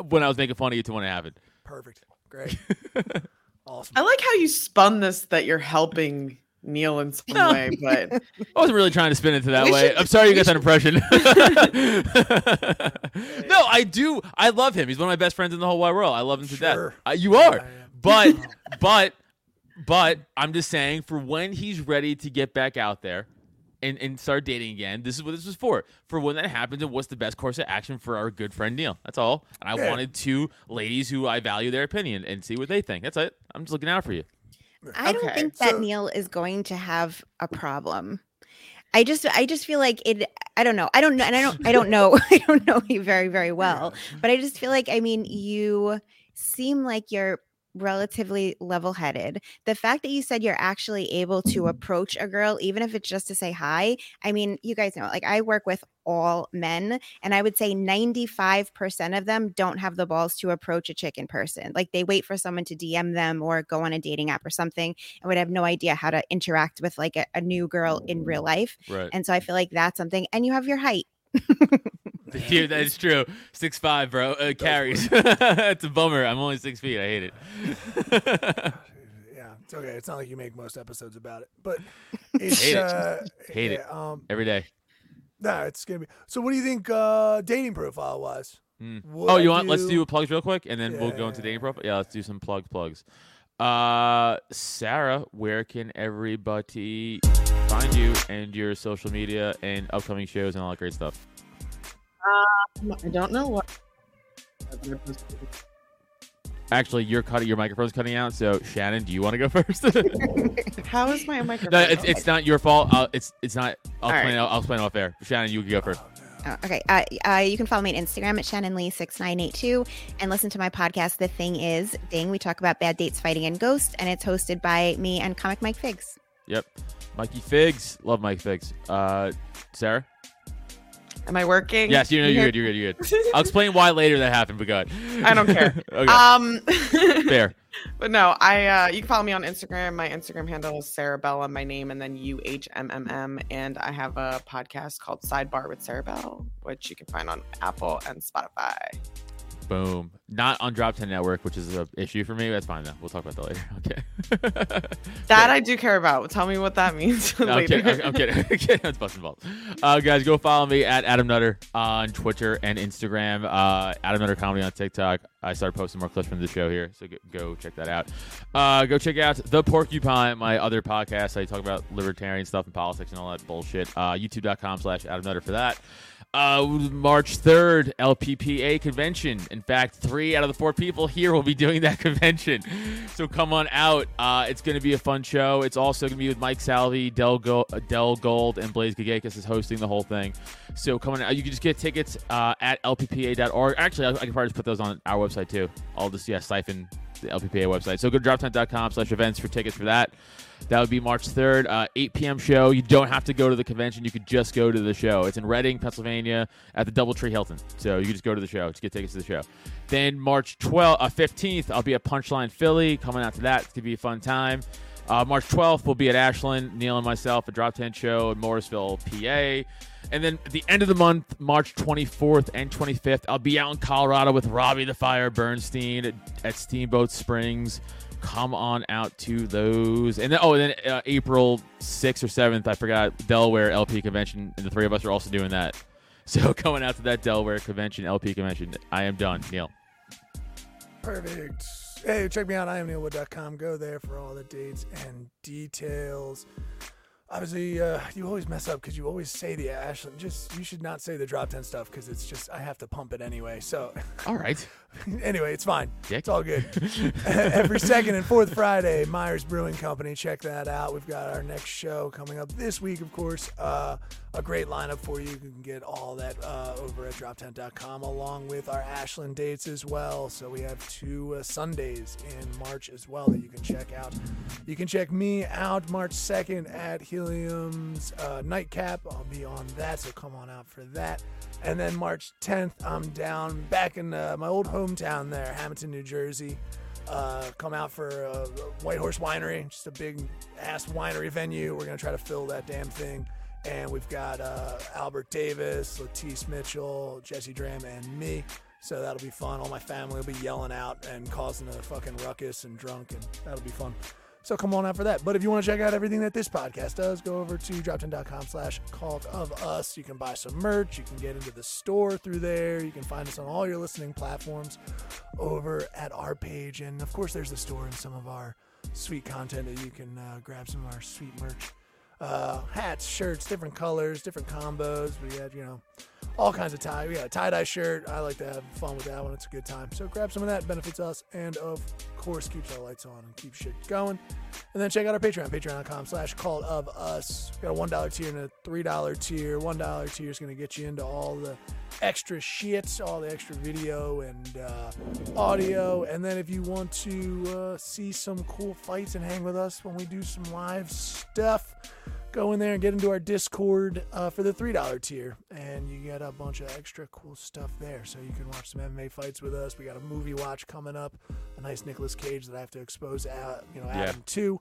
when I was making fun of you to when it happened. Perfect. Great. awesome. I like how you spun this that you're helping Neil in some No. way, but I wasn't really trying to spin it to that We way. should- I'm sorry you we got that impression. no, I do. I love him. He's one of my best friends in the whole wide world. I love him to Sure. death. Uh, you are. Yeah, yeah. But but but I'm just saying for when he's ready to get back out there, and, and start dating again, this is what this was for. For when that happens, and what's the best course of action for our good friend Neil. That's all. And I Yeah. wanted two ladies who I value their opinion and see what they think. That's it. I'm just looking out for you. I don't Okay, think that so- Neil is going to have a problem. I just I just feel like it I don't know. I don't know and I don't I don't know I don't know you very very well, but I just feel like I mean you seem like you're relatively level-headed. The fact that you said you're actually able to mm-hmm. approach a girl even if it's just to say hi. I mean, you guys know like I work with all men and I would say 95% of them don't have the balls to approach a chick in person. Like they wait for someone to DM them or go on a dating app or something and would have no idea how to interact with like a, a new girl in oh. real life. Right. And so I feel like that's something and you have your height. Dude, that is true. Six five, bro. Uh, carries. it's a bummer. I'm only six feet. I hate it. Yeah, it's okay. It's not like you make most episodes about it, but it's Hate it. uh, Hate it. Um, Every day. no, it's gonna be. So, what do you think uh, dating profile wise? Mm. Oh, you want? Let's do plugs real quick, and then we'll go into Yeah. dating profile. Yeah, let's do some plug plugs. Uh, Sarah, where can everybody find you and your social media and upcoming shows and all that great stuff? I don't know what. Actually, you're cutting. Your microphone's cutting out. So, Shannon, do you want to go first? How is my microphone? no, it's, it's not your fault. Uh, it's it's not. I'll All explain. right. I'll, I'll explain off air. Shannon, you can go first. Oh, okay. Uh, uh, you can follow me on Instagram at Shannon Lee 6982 and listen to my podcast, The Thing Is Ding. We talk about bad dates, fighting, and ghosts, and it's hosted by me and comic Mike Figs. Yep. Mikey Figs. Love Mike Figs. Uh, Sarah. Am I working? Yes, you know you're good. You're good. You're good. I'll explain why later that happened. But go ahead. I don't care. okay. Um, Fair. But no, I uh, you can follow me on Instagram. My Instagram handle is Sarabella, my name, and then U H M M M. And I have a podcast called Sidebar with Sarabelle, which you can find on Apple and Spotify. Boom. Not on Drop 10 Network, which is an issue for me. That's fine, though. We'll talk about that later. Okay. That I do care about. Tell me what that means No, I'm later. kidding. I'm, I'm kidding. I'm kidding. That's busting balls. Uh, guys, go follow me at Adam Nutter on Twitter and Instagram. Uh, Adam Nutter Comedy on TikTok. I started posting more clips from the show here, so go, go check that out. Uh, go check out The Porcupine, my other podcast. I talk about libertarian stuff and politics and all that bullshit. Uh, YouTube.com slash Adam Nutter for that. Uh, March 3rd, LPPA convention. In fact, three out of the four people here will be doing that convention. So come on out. Uh, it's going to be a fun show. It's also going to be with Mike Salvi, Del, Go- Del Gold, and Blaze Gagakis is hosting the whole thing. So come on out. You can just get tickets uh, at lppa.org. Actually, I, I can probably just put those on our website too. I'll just, yeah, siphon the LPPA website. So go to droptent.com slash events for tickets for that. That would be March 3rd, uh, 8 p.m. show. You don't have to go to the convention. You could just go to the show. It's in Reading, Pennsylvania at the Doubletree Hilton. So you just go to the show to get tickets to the show. Then March 12th, uh, 15th, I'll be at Punchline Philly. Coming out to that. It's going to be a fun time. Uh, March 12th, we'll be at Ashland, Neil and myself, a Drop 10 show in Morrisville, PA. And then at the end of the month, March 24th and 25th, I'll be out in Colorado with Robbie the Fire Bernstein at, at Steamboat Springs. Come on out to those. And then, oh, and then uh, April 6th or 7th, I forgot, Delaware LP convention. And the three of us are also doing that. So coming out to that Delaware convention, LP convention. I am done. Neil. Perfect. Hey, check me out. I am neilwood.com. Go there for all the dates and details. Obviously, uh, you always mess up because you always say the Ashland. Just you should not say the drop ten stuff because it's just I have to pump it anyway. So All right. anyway, it's fine. Dick. It's all good. Every second and fourth Friday, Myers Brewing Company. Check that out. We've got our next show coming up this week, of course. Uh, a great lineup for you. You can get all that uh, over at droptent.com along with our Ashland dates as well. So we have two uh, Sundays in March as well that you can check out. You can check me out March 2nd at Helium's uh, Nightcap. I'll be on that, so come on out for that. And then March 10th, I'm down back in uh, my old hometown there, Hamilton, New Jersey. Uh, come out for uh, White Horse Winery, just a big ass winery venue. We're gonna try to fill that damn thing. And we've got uh, Albert Davis, Latisse Mitchell, Jesse Dram, and me. So that'll be fun. All my family will be yelling out and causing a fucking ruckus and drunk, and that'll be fun. So come on out for that. But if you want to check out everything that this podcast does, go over to droptent.com slash cult of us. You can buy some merch. You can get into the store through there. You can find us on all your listening platforms over at our page. And of course, there's the store and some of our sweet content that you can uh, grab some of our sweet merch. uh, hats, shirts, different colors, different combos. We had, you know, all kinds of tie. We got a tie dye shirt. I like to have fun with that one. It's a good time. So grab some of that. Benefits us, and of course keeps our lights on and keeps shit going. And then check out our Patreon, patreon.com slash call of us. We got a one dollar tier and a three dollar tier. One dollar tier is gonna get you into all the extra shit, all the extra video and uh, audio. And then if you want to uh, see some cool fights and hang with us when we do some live stuff, go in there and get into our Discord uh, for the three dollar tier, and you get a bunch of extra cool stuff there. So you can watch some MMA fights with us. We got a movie watch coming up, a nice Nicolas Cage that I have to expose out, you know, Yeah. Adam to,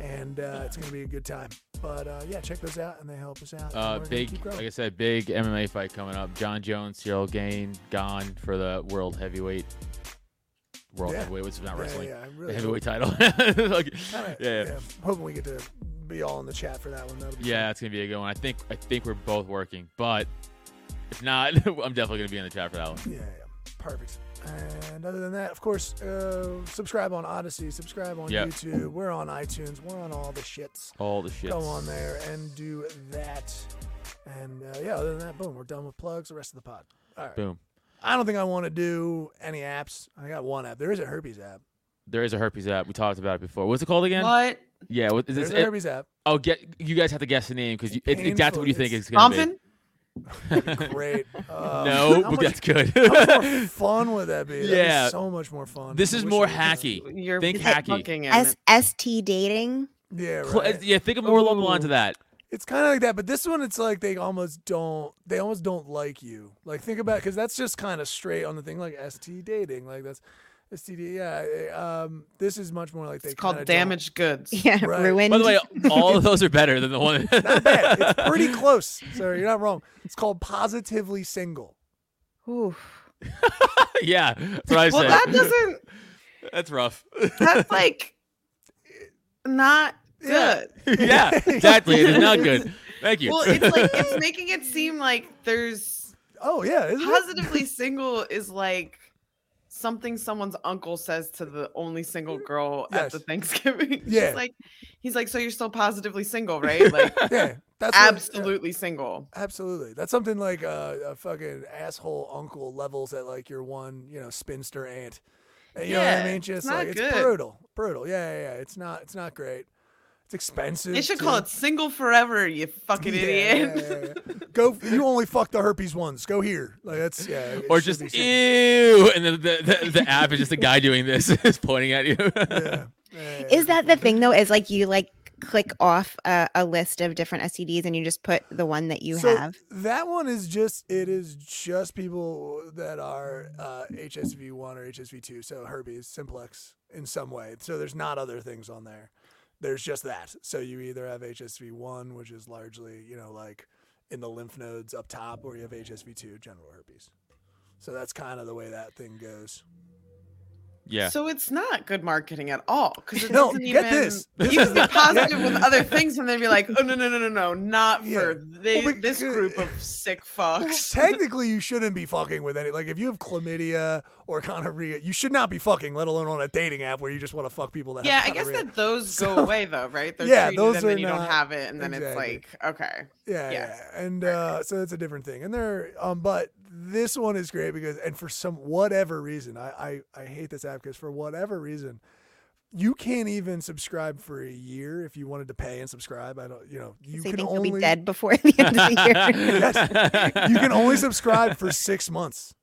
and uh, it's gonna be a good time. But uh, yeah, check those out, and they help us out. Uh, big, like I said, big MMA fight coming up. Jon Jones, Ciryl Gane, gone for the world heavyweight. World Yeah. heavyweight, which is not Yeah, wrestling. yeah, I the really heavyweight title. Like, Kinda- yeah, yeah, I'm hoping we get to be all in the chat for that one. That'll be Yeah, fun. it's gonna be a good one. I think I think we're both working, but if not, I'm definitely gonna be in the chat for that one. Yeah, yeah, perfect. And other than that, of course, uh, subscribe on Odysee, subscribe on Yep. YouTube. We're on iTunes. We're on all the shits. All the shits. Go on there and do that. And uh, yeah, other than that, boom, we're done with plugs. The rest of the pod. All right. Boom. I don't think I want to do any apps. I got one app. There is a herpes app. There is a herpes app. We talked about it before. What's it called again? What? Yeah. What, is this a it? herpes app. Oh, get you guys have to guess the name because it's exactly painful. what you think It's it's gonna Thompson? Great. Uh. No, but much- that's good. How much more fun would that be? That'd be Yeah. so much more fun. this I is more hacky. You're Think bit hacky. fucking in S- it. ST dating. Yeah, right. Yeah, think of more along the lines of that. It's kind of like that, but this one, it's like they almost don't. They almost don't like you. Like think about because that's just kind of straight on the thing, like ST dating. Like that's STD. Yeah. eh, Um. This is much more like they It's called kinda don't- damaged goods. Yeah, Right. ruined. By the way, all of those are better than the one. Not bad. It's pretty close. So you're not wrong. It's called positively single. Ooh. yeah, that's what I Well, said. that doesn't. That's rough. That's like not good. yeah, exactly. It is not good. Thank you. Well, it's like it's making it seem like there's Oh yeah. Isn't it? positively single is like something someone's uncle says to the only single girl at the Thanksgiving. Yeah. like he's like, so you're still positively single, right? Like Yeah. That's what- yeah. absolutely single. Absolutely. That's something like uh, a fucking asshole uncle levels at like your one, you know, spinster aunt. And you know what I mean? Just not like it's good. brutal. Brutal. Yeah, yeah, yeah. It's not it's not great. It's expensive. They should too. call it single forever, you fucking Yeah, idiot. yeah, yeah, yeah. Go you only fuck the herpes ones. Go here. Like that's yeah. or just ew, and then the, the, the app is just a guy doing this, is pointing at you. Yeah. Yeah, yeah, Is that the thing though? Is like you like click off a, a list of different STDs and you just put the one that you so have. That one is just it is just people that are uh, HSV one or HSV two, so herpes simplex in some way. So there's not other things on there. There's just that. So you either have HSV one, which is largely you know like in the lymph nodes up top, or you have HSV two, general herpes. So that's kind of the way that thing goes. Yeah. So it's not good marketing at all because it No, doesn't get even. this. This You can be the- positive with other things, and then be like, "Oh no, no, no, no, no, not Yeah. for they, Well, this group of sick fucks." Technically, you shouldn't be fucking with any. Like, if you have chlamydia or gonorrhea, you should not be fucking, let alone on a dating app where you just want to fuck people that. Have Yeah, have I guess that those go So- away though, right? They're Yeah, treated those and are then you don't have it, and then exactly. it's like, okay, Yeah, Yeah. yeah, and uh, so that's a different thing. And there, um, but this one is great because, and for some whatever reason, I I, I hate this app because for whatever reason, you can't even subscribe for a year if you wanted to pay and subscribe. I don't, you know, you so can think only you'll be dead before the end of the year. Yes. you can only subscribe for six months.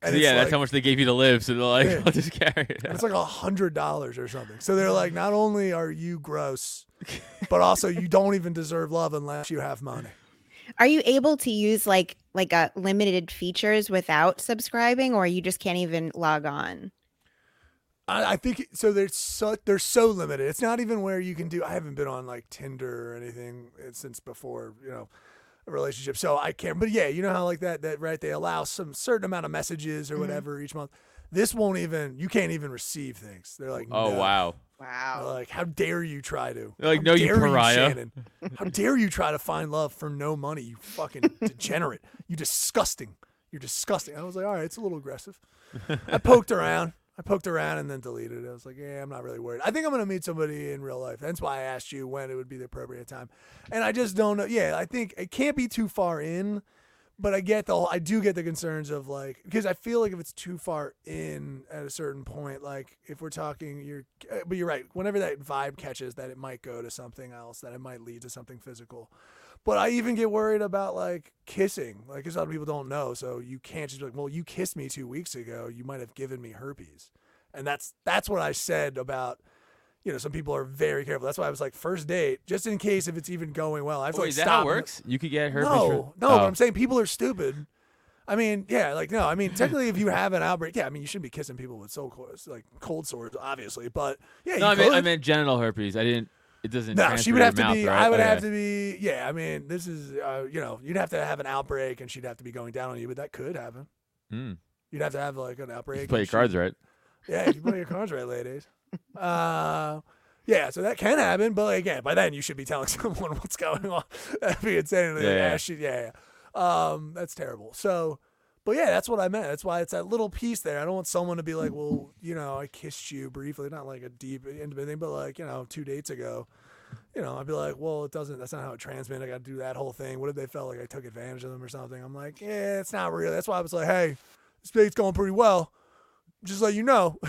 And yeah, that's like- how much they gave you to live. So they're like, Yeah. I'll just carry it. It's like a hundred dollars or something. So they're like, not only are you gross, but also you don't even deserve love unless you have money. Are you able to use like like a limited features without subscribing, or you just can't even log on? I, I think so. They're so they're so limited. It's not even where you can do. I haven't been on like Tinder or anything uh, since before you know a relationship, so I can't. But yeah, you know how like that that right? They allow some certain amount of messages Mm-hmm. or whatever each month. This won't even. You can't even receive things. They're like, Oh no. wow. They're wow. like, how dare you try to? They're like, How "No, you dare pariah." Shannon. How dare you try to find love for no money? You fucking degenerate. You disgusting. You're disgusting. I was like, all right, it's a little aggressive. I poked around. I poked around and then deleted it. I was like, yeah, I'm not really worried. I think I'm gonna meet somebody in real life. That's why I asked you when it would be the appropriate time. And I just don't know. Yeah, I think it can't be too far in, but I get the I do get the concerns of like because I feel like if it's too far in at a certain point, like if we're talking, you're, uh, but you're right. Whenever that vibe catches, that it might go to something else, that it might lead to something physical. But I even get worried about like kissing, like because a lot of people don't know. So you can't just be like, well, you kissed me two weeks ago. You might have given me herpes, and that's that's what I said about. You know, some people are very careful. That's why I was like, first date, just in case if it's even going well. I have to Wait, like is that how it works? You could get herpes. No, from- no, Oh. but I'm saying people are stupid. I mean, yeah, like no, I mean, technically, if you have an outbreak, yeah, I mean, you shouldn't be kissing people with so cold, like cold sores, obviously, but yeah, No, you I meant, I meant genital herpes. I didn't. It doesn't. No, she would have to mouth, be. right? I would Okay. have to be. Yeah, I mean, this is. Uh, you know, you'd have to have an outbreak, and she'd have to be going down on you, but that could happen. Mm. You'd have to have like an outbreak. Just play your she- cards right. Yeah, you play your cards right, ladies. Uh, yeah, so that can happen, but like, again, by then you should be telling someone what's going on. That'd be insane. Like, Yeah, yeah. "Ah, shit, yeah, yeah. Um, that's terrible. So, but yeah, that's what I meant. That's why it's that little piece there. I don't want someone to be like, well, you know, I kissed you briefly, not like a deep intimate thing, but like, you know, two dates ago. You know, I'd be like, well, it doesn't. That's not how it transmits. I got to do that whole thing. What if they felt like I took advantage of them or something? I'm like, yeah, it's not real. That's why I was like, hey, this date's going pretty well. Just let you know.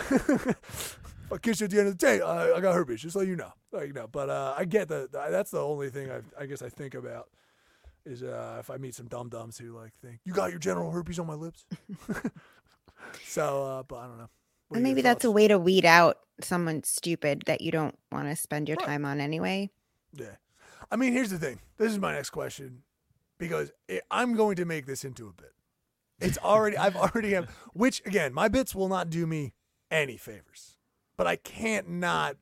if I kiss you at the end of the day, I, I got herpes. Just let you know. Like, you know. But uh, I get that. That's the only thing I, I guess I think about is uh, if I meet some dum dums who like think you got your general herpes on my lips. so, uh, but I don't know. What And maybe that's a way to weed out someone stupid that you don't want to spend your Right. time on anyway. Yeah. I mean, here's the thing. This is my next question because it, I'm going to make this into a bit. It's already, I've already have, which again, my bits will not do me any favors, but I can't not.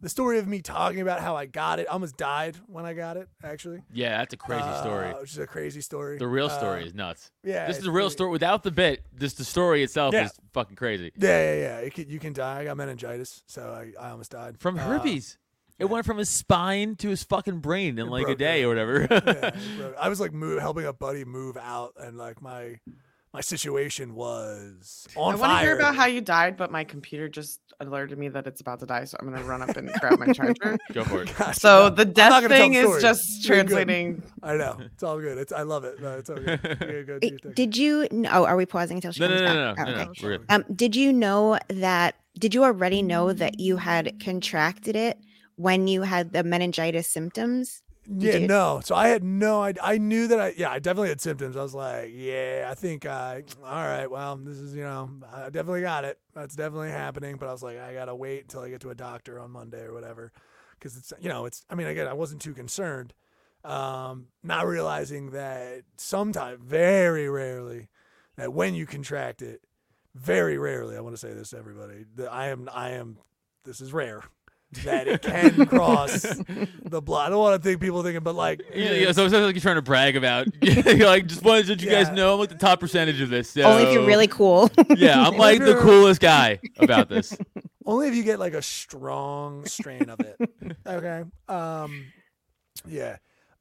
The story of me talking about how I got it, I almost died when I got it, actually. Yeah, that's a crazy story. Uh, which is a crazy story. The real Uh, story is nuts. yeah. This is the real story without the bit. Just the story itself Yeah. is fucking crazy. Yeah, yeah, yeah. It can, you can die. I got meningitis, so I, I almost died. From Uh, herpes. It went from his spine to his fucking brain in It like a day it. or whatever. yeah, I was like move, helping a buddy move out, and like my my situation was on I fire. want to hear about how you died, but my computer just alerted me that it's about to die, so I'm gonna run up and grab my charger. Go for it. Gosh, So no, the death thing the is just You're good. translating. I know it's all good. It's I love it. No, it's all good. Yeah, go do your It- thing. did you? n- Oh, are we pausing until she No, no, comes no, back? no, no, Oh, no, okay. no. We're good. Um, did you know that? Did you already know that you had contracted it when you had the meningitis symptoms? Yeah, you- no. So I had no. I I knew that I yeah I definitely had symptoms. I was like, yeah, I think I all right. Well, this is you know I definitely got it. That's definitely happening. But I was like, I gotta wait until I get to a doctor on Monday or whatever, because it's you know it's. I mean, again, I wasn't too concerned. Um, not realizing that sometimes, very rarely, that when you contract it, very rarely. I want to say this to everybody. That I am I am. This is rare. That it can cross the blood. I don't want to think people thinking, but like, Yeah, yeah, so it sounds like you're trying to brag about. you're like, just wanted to let you guys know I'm like the top percentage of this. Only if you're really cool. Yeah, I'm like the coolest guy about this. only if you get like a strong strain of it. Okay. Um, yeah.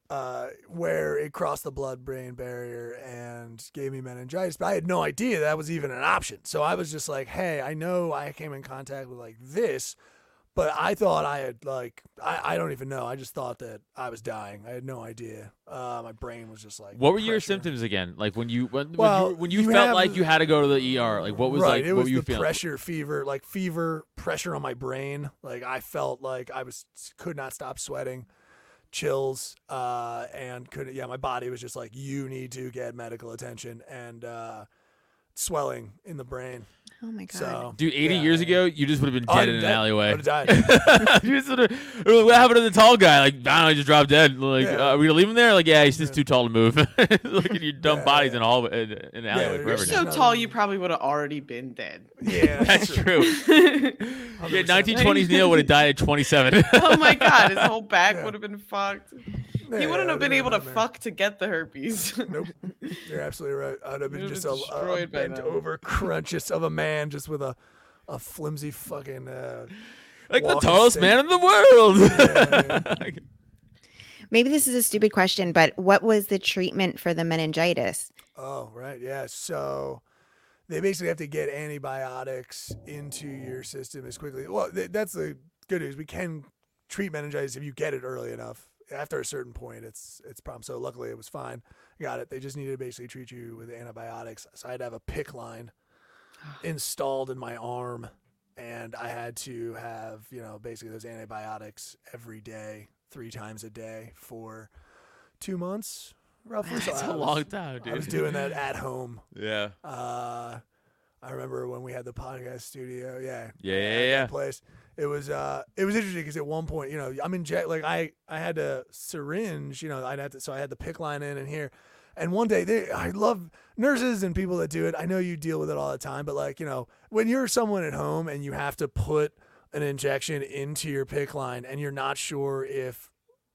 Uh, where it crossed the blood-brain barrier and gave me meningitis, but I had no idea that was even an option. So I was just like, "Hey, I know I came in contact with like this, but I thought I had like I, I don't even know. I just thought that I was dying. I had no idea. Uh, my brain was just like. What were your symptoms again? Like when you when, Well, when you, when you, you felt have- like you had to go to the ER. Like what was right, like it what was were you the feeling? pressure, fever, like fever, pressure on my brain. Like I felt like I was could not stop sweating, chills, uh, and couldn't. Yeah, my body was just like, you need to get medical attention, and uh, swelling in the brain. Oh my god. So, Dude, 80 yeah, years I- ago, you just would have been Oh, dead I'd in an dead. alleyway. I'd have You just would've- what happened to the tall guy? Like, I don't know, he just dropped dead. Like, Yeah. uh, are we gonna leave him there? Like, yeah, he's just Yeah. too tall to move. Look at your dumb Yeah, bodies yeah. in all in, in the alleyway you're You're forever so now. tall, you probably would have already been dead. Yeah, That's true. Yeah, 1920s Neil would have died at 27. oh my god, his whole back Yeah. would have been fucked. Yeah, he wouldn't I'd have been able to nightmare. fuck to get the herpes. Nope, you're absolutely right. I'd have been just been a, a destroyed by bent then. over crunches of a man, just with a a flimsy fucking. Uh, like the tallest stick. man in the world. Yeah, Maybe this is a stupid question, but what was the treatment for the meningitis? Oh, right. Yeah. So they basically have to get antibiotics into your system as quickly. Well, th- that's the good news. We can treat meningitis if you get it early enough. After a certain point, it's it's a problem. So luckily, it was fine. Got it. They just needed to basically treat you with antibiotics. So I had to have a PICC line installed in my arm, and I had to have you know basically those antibiotics every day, three times a day for two months roughly. So That's I a was- long time, I was doing that at home. Yeah. Uh, I remember when we had the podcast studio. Yeah, Yeah, yeah, yeah. Place. It was uh, it was interesting because at one point, you know, I'm in jet. Like I, I had a syringe. You know, I'd have to. So I had the PICC line in and here. And one day, they, I love nurses and people that do it. I know you deal with it all the time, but like you know, when you're someone at home and you have to put an injection into your PICC line and you're not sure if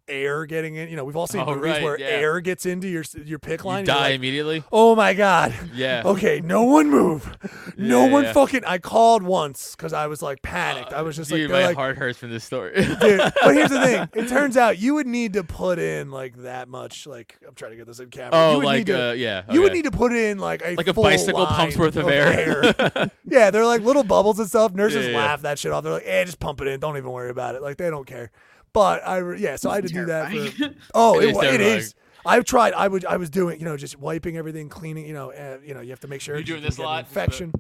air getting in, you know, we've all seen Oh, movies right, where yeah. air gets into your your PICC line. You die like, immediately. Oh my god. Yeah. Okay, no one move. No one yeah. fucking. I called once because I was like panicked. I was just Dude, like, my like, heart hurts from this story. dude. But here's the thing. It turns out you would need to put in like that much. Like I'm trying to get this in camera. Oh, you would like need to, uh, yeah. you would need to put in like a like a full bicycle pump's worth of air. yeah, they're like little bubbles and stuff. Nurses Yeah, yeah. laugh that shit off. They're like, "Eh, just pump it in. Don't even worry about it." Like they don't care. But I re- yeah, so I had to do that for. Oh, It it, is wa- it terrifying. is. I've tried. I would. I was doing. You know, just wiping everything, cleaning. You know, uh, you know, you have to make sure You you doing this a lot? Infection.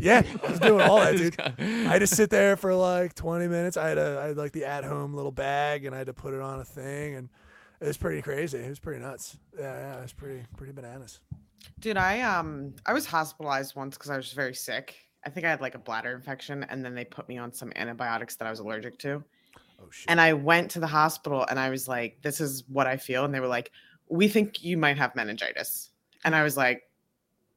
Yeah, I was doing all that, dude. I had to sit there for like 20 minutes. I had a, I had like the at-home little bag, and I had to put it on a thing, and it was pretty crazy. It was pretty nuts. Yeah, yeah, it was pretty, pretty bananas. Dude, I um I was hospitalized once because I was very sick. I think I had like a bladder infection, and then they put me on some antibiotics that I was allergic to. Oh shit. And I went to the hospital, and I was like, "This is what I feel," and they were like, "We think you might have meningitis," and I was like,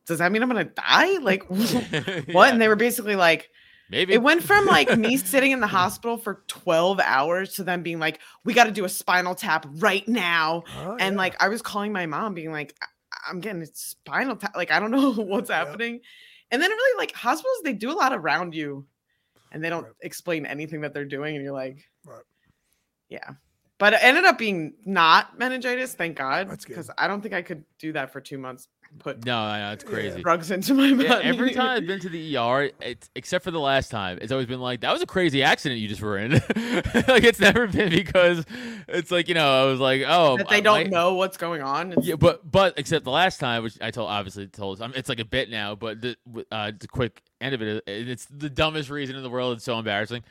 "Does that mean I'm gonna die? Like, what?" And they were basically like, Maybe it went from like me sitting in the hospital for 12 hours to them being like, we got to do a spinal tap right now. Oh, and yeah. like, I was calling my mom being like, "I- I'm getting a spinal tap. Like, I don't know what's Yep. happening. And then really, like, hospitals, they do a lot around you and they don't Right. explain anything that they're doing. And you're like, Right. yeah. But it ended up being not meningitis, thank God. That's good. Because I don't think I could do that for two months. Put No, I know it's crazy. drugs into my body. Yeah, every time I've been to the ER, it's, except for the last time, it's always been like that was a crazy accident you just were in. like it's never been because it's like you know I was like oh that they I don't might- know what's going on. It's- Yeah, but but except the last time, which I told obviously told um, it's like a bit now, but the uh, the quick end of it, is- it's the dumbest reason in the world. It's so embarrassing.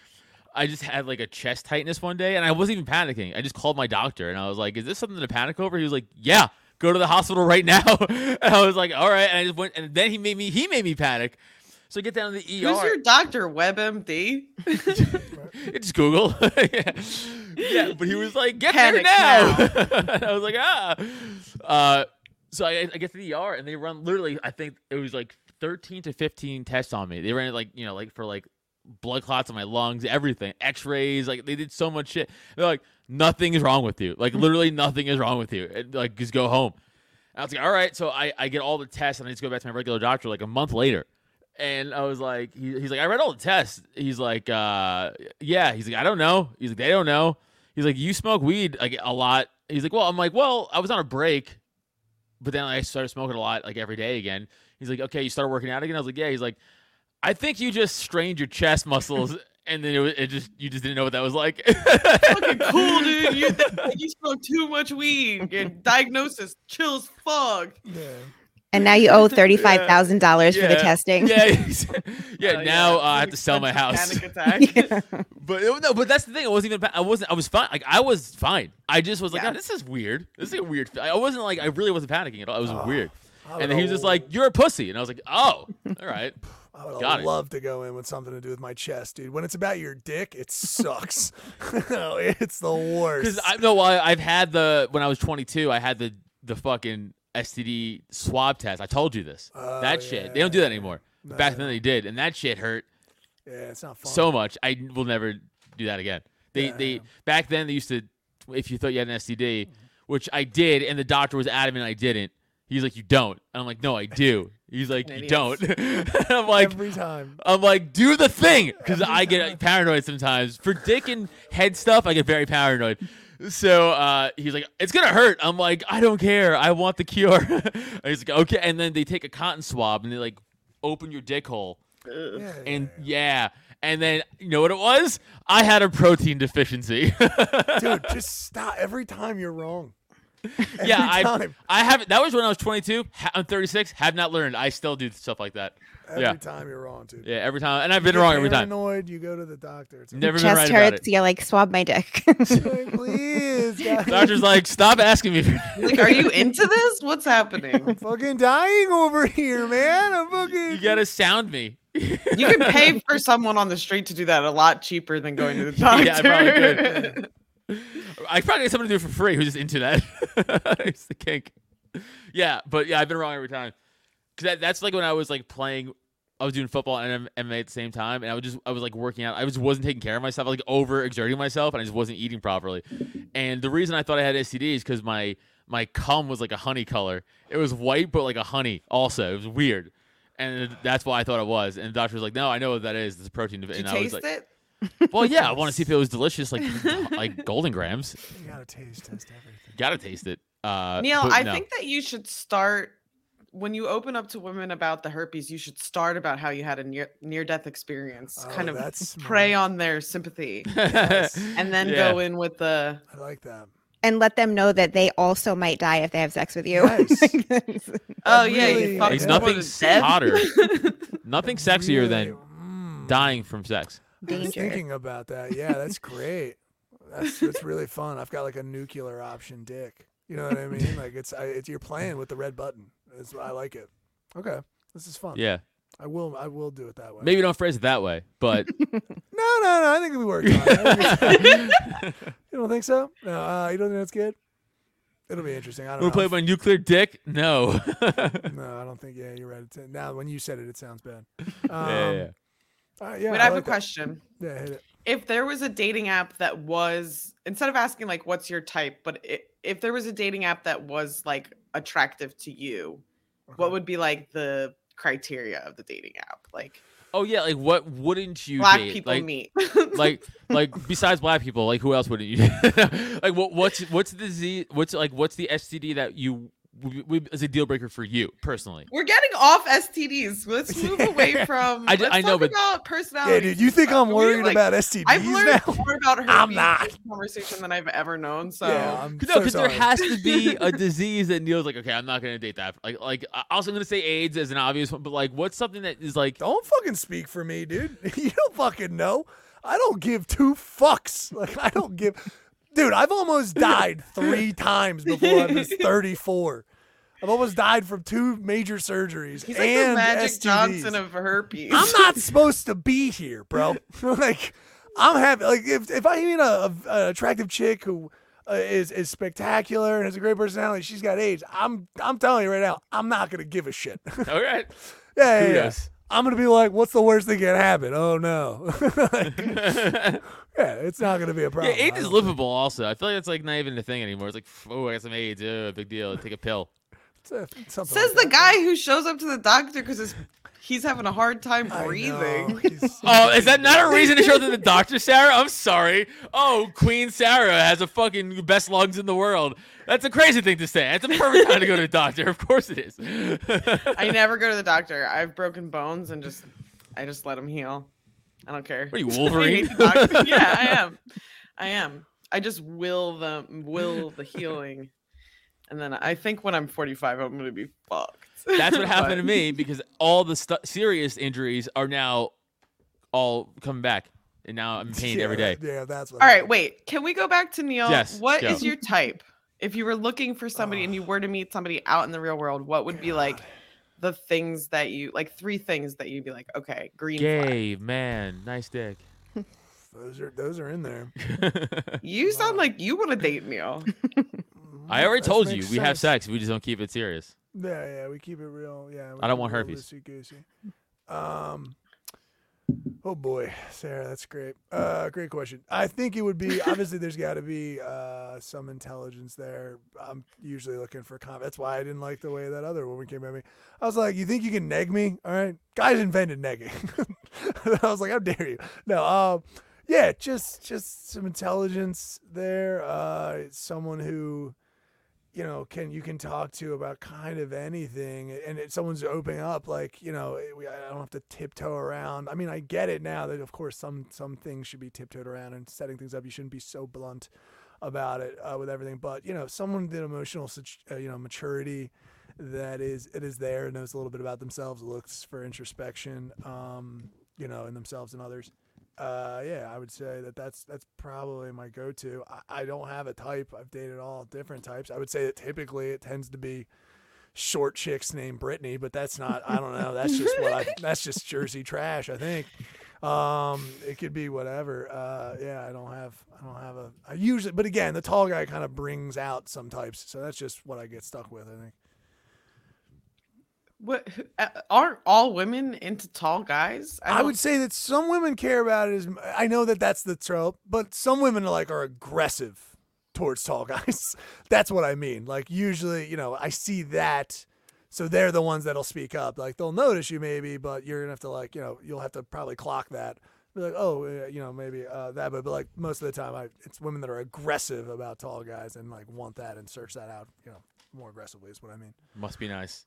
I just had like a chest tightness one day, and I wasn't even panicking. I just called my doctor, and I was like, "Is this something to panic over?" He was like, "Yeah, go to the hospital right now." and I was like, "All right," and I just went, and then he made me he made me panic. So I get down to the ER. Who's your doctor, WebMD? it's Google. yeah. yeah, but he was like, "Get Panic there now!" and I was like, "Ah." Uh, so I, I get to the ER and they run literally. I think it was like thirteen to fifteen tests on me. They ran it like you know like for like blood clots in my lungs, everything, X-rays. Like they did so much shit. They're like, "Nothing is wrong with you. Like literally nothing is wrong with you. And, like just go home." And I was like, "All right." So I I get all the tests and I just go back to my regular doctor like a month later. And I was like, he, he's like, I read all the tests. He's like, uh, yeah. He's like, I don't know. He's like, they don't know. He's like, you smoke weed like a lot. He's like, well, I'm like, well, I was on a break, but then I started smoking a lot like every day again. He's like, okay, you started working out again. I was like, yeah. He's like, I think you just strained your chest muscles, and then it, was, it just you just didn't know what that was like. Fucking cool, dude. You you smoke too much weed. Your diagnosis chill fog. Yeah. And now you owe thirty-five thousand dollars for the testing. Yeah, he's- yeah. Uh, now yeah, uh, I have to sell my house. Panic attack. But it- no, but that's the thing. I wasn't even. I wasn't. I was fine. Like I was fine. I just was like, Yeah. "Ah, this is weird. This is a weird. I wasn't like. I really wasn't panicking at all. It was Oh, weird. I And then he was just like, "You're a pussy," and I was like, "Oh, all right." I would Got have it. to go in with something to do with my chest, dude. When it's about your dick, it sucks. no, it's the worst. Because I know why I've had the when I was 22, I had the the fucking STD swab test. I told you this. Oh, that shit. yeah. They don't do that anymore. No, Back then they did, and that shit hurt yeah, it's not fun. so much. I will never do that again. They Yeah, they back then they used to if you thought you had an STD, which I did, and the doctor was adamant I didn't. He's like, "You don't." And I'm like, "No, I do." He's like, "You don't." And I'm like, every time. I'm like, do the thing, because I get paranoid sometimes. For dick and head stuff, I get very paranoid. So uh, he's like, it's gonna hurt. I'm like, I don't care. I want the cure. and he's like, okay. And then they take a cotton swab and they like open your dick hole. Yeah, And yeah, yeah, and then you know what it was? I had a protein deficiency. dude, just stop every time you're wrong. Every yeah, I. I have that was when I was 22. I'm 36. Have not learned. I still do stuff like that. Every yeah. time you're wrong, dude. Yeah, every time, and I've You been get wrong every time. Annoyed, you go to the doctor. It's Never been Chest right about hurts. it. You're like, swab my dick. please, guys. Doctor's like, stop asking me. Like, are you into this? What's happening? I'm fucking dying over here, man. I'm fucking. you gotta sound me. You can pay for someone on the street to do that a lot cheaper than going to the doctor. Yeah, I probably could. I probably get someone to do it for free who's just into that. it's the kink. Yeah, but yeah, I've been wrong every time. Cause that, that's like when I was like playing, I was doing football and MMA at the same time, and I was just I was like working out. I just wasn't taking care of myself, I was, like over exerting myself, and I just wasn't eating properly. And the reason I thought I had STD is because my my cum was like a honey color. It was white, but like a honey. Also, it was weird. And that's why I thought it was. And the doctor was like, "No, I know what that is. It's a protein." Did you I was taste like, it? Well, yeah, I want to see if it was delicious, like like Golden Grahams. You gotta taste test everything. Gotta taste it. Uh, Neil, I no. think that you should start when you open up to women about the herpes. You should start about how you had a near near death experience, Oh, kind of that's prey smart. on their sympathy, Yes. and then Yeah. go in with the. I like that. and let them know that they also might die if they have sex with you. Nice. Oh yeah, really- you It's Yeah. nothing hotter, nothing sexier than Really, mm. dying from sex. I was thinking about that. Yeah, that's great. That's that's really fun. I've got like a nuclear option dick. You know what I mean? Like it's I, it's you're playing with the red button. It's, I like it. Okay, this is fun. Yeah, I will I will do it that way. maybe don't phrase it that way, but No, no, no. I think we worked on it. I think you don't think so? No, uh, you don't think that's good? It'll be interesting. I don't want to know. play with my nuclear dick? No. no, I don't think. Yeah, you're right. It's, now, when you said it, it sounds bad. Um, yeah, yeah. Uh, yeah, Wait, I have like a that. question. Yeah, hit it. If there was a dating app that was instead of asking like what's your type, but i if there was a dating app that was like attractive to you, Okay. what would be like the criteria of the dating app? Like Oh yeah, like what wouldn't you black date? people like, meet. like like besides black people, like who else wouldn't you? like what what's what's the Z What's like what's the STD that you w- w- is a deal breaker for you personally? We're getting off STDs. Let's move away from. I d- let's I know, but- about personality. Yeah, dude. You think I'm We're, worried like, about STDs I've learned now? more about herpes I'm not. conversation than I've ever known. So yeah, I'm No, so because there has to be a disease that Neil's like, okay, I'm not gonna date that. Like, like I- also I'm gonna say AIDS as an obvious one, but like, what's something that is like, Don't fucking speak for me, dude. you don't fucking know. I don't give two fucks. Like I don't give. Dude, I've almost died three times before I was 34. I've almost died from two major surgeries he's like and the Magic STDs. Johnson of herpes. I'm not supposed to be here, bro. like, I'm happy. Like, if, if I meet a, a, an attractive chick who uh, is is spectacular and has a great personality, she's got AIDS. I'm I'm telling you right now, I'm not gonna give a shit. yeah, all right, yeah, yeah. kudos. I'm gonna be like, what's the worst thing that can happen? Oh no. Like, yeah, it's not gonna be a problem. yeah, problem. AIDS is don't livable. Also, I feel like it's like not even a thing anymore. It's like, oh, I got some AIDS. Oh, big deal. Take a pill. think. It's, uh, something Says like the that. guy who shows up to the doctor because he's having a hard time breathing. Oh, is that not a reason to show up to the doctor, Sarah? I'm sorry. Oh, Queen Sarah has a fucking best lungs in the world. That's a crazy thing to say. That's a perfect time to go to the doctor. Of course it is. I never go to the doctor. I've broken bones and just I just let them heal. I don't care. What are you, Wolverine? yeah, I am. I am. I just will the will the healing, and then I think when I'm 45, I'm gonna be fucked. That's what happened to me because all the stu- serious injuries are now all coming back, and now I'm in pain yeah, every day. that- Yeah, that's what. All right, happened. wait. Can we go back to Neil? Yes, What is go. your type? If you were looking for somebody and you were to meet somebody out in the real world, what would be like the things that you like? Three things that you'd be like, okay, green flag. Gay man, nice dick. Those are those are in there. You sound like you want to date Neil. I already That told you makes we have sex. We just don't keep it serious. Yeah, yeah, we keep it real. Yeah, I don't want it real herpes. loosey-goosey. Um, oh boy, Sarah, that's great. Uh, great question. I think it would be obviously there's got to be uh some intelligence there. I'm usually looking for comment. That's why I didn't like the way that other woman came at me. I was like, you think you can neg me? All right, guys invented negging. I was like, how dare you? No, um, yeah, just just some intelligence there. Uh, someone who you know can you can talk to about kind of anything, and if someone's opening up, like you know, we, I don't have to tiptoe around. I mean, I get it now that of course some some things should be tiptoed around and setting things up. You shouldn't be so blunt about it uh, with everything, but you know, someone with emotional, uh, you know, maturity that is it is there knows a little bit about themselves, looks for introspection, um, you know, in themselves and others. Uh, yeah, I would say that that's that's probably my go-to. I, I don't have a type. I've dated all different types. I would say that typically it tends to be short chicks named Brittany, but that's not. I don't know. That's just what I. That's just Jersey trash. I think. Um, it could be whatever. Uh, yeah, I don't have. I don't have a. I usually, but again, the tall guy kind of brings out some types, so that's just what I get stuck with. I think. What aren't all women into tall guys? I, don't- would say that some women care about it as I know that that's the trope, but some women are like are aggressive towards tall guys. that's what I mean. Like usually, you know, I see that, so they're the ones that'll speak up. Like they'll notice you maybe, but you're gonna have to like, you know, you'll have to probably clock that. Be like, oh, uh, you know, maybe uh, that, but, but like most of the time, I, it's women that are aggressive about tall guys and like want that and search that out, you know, more aggressively is what I mean. Must be nice.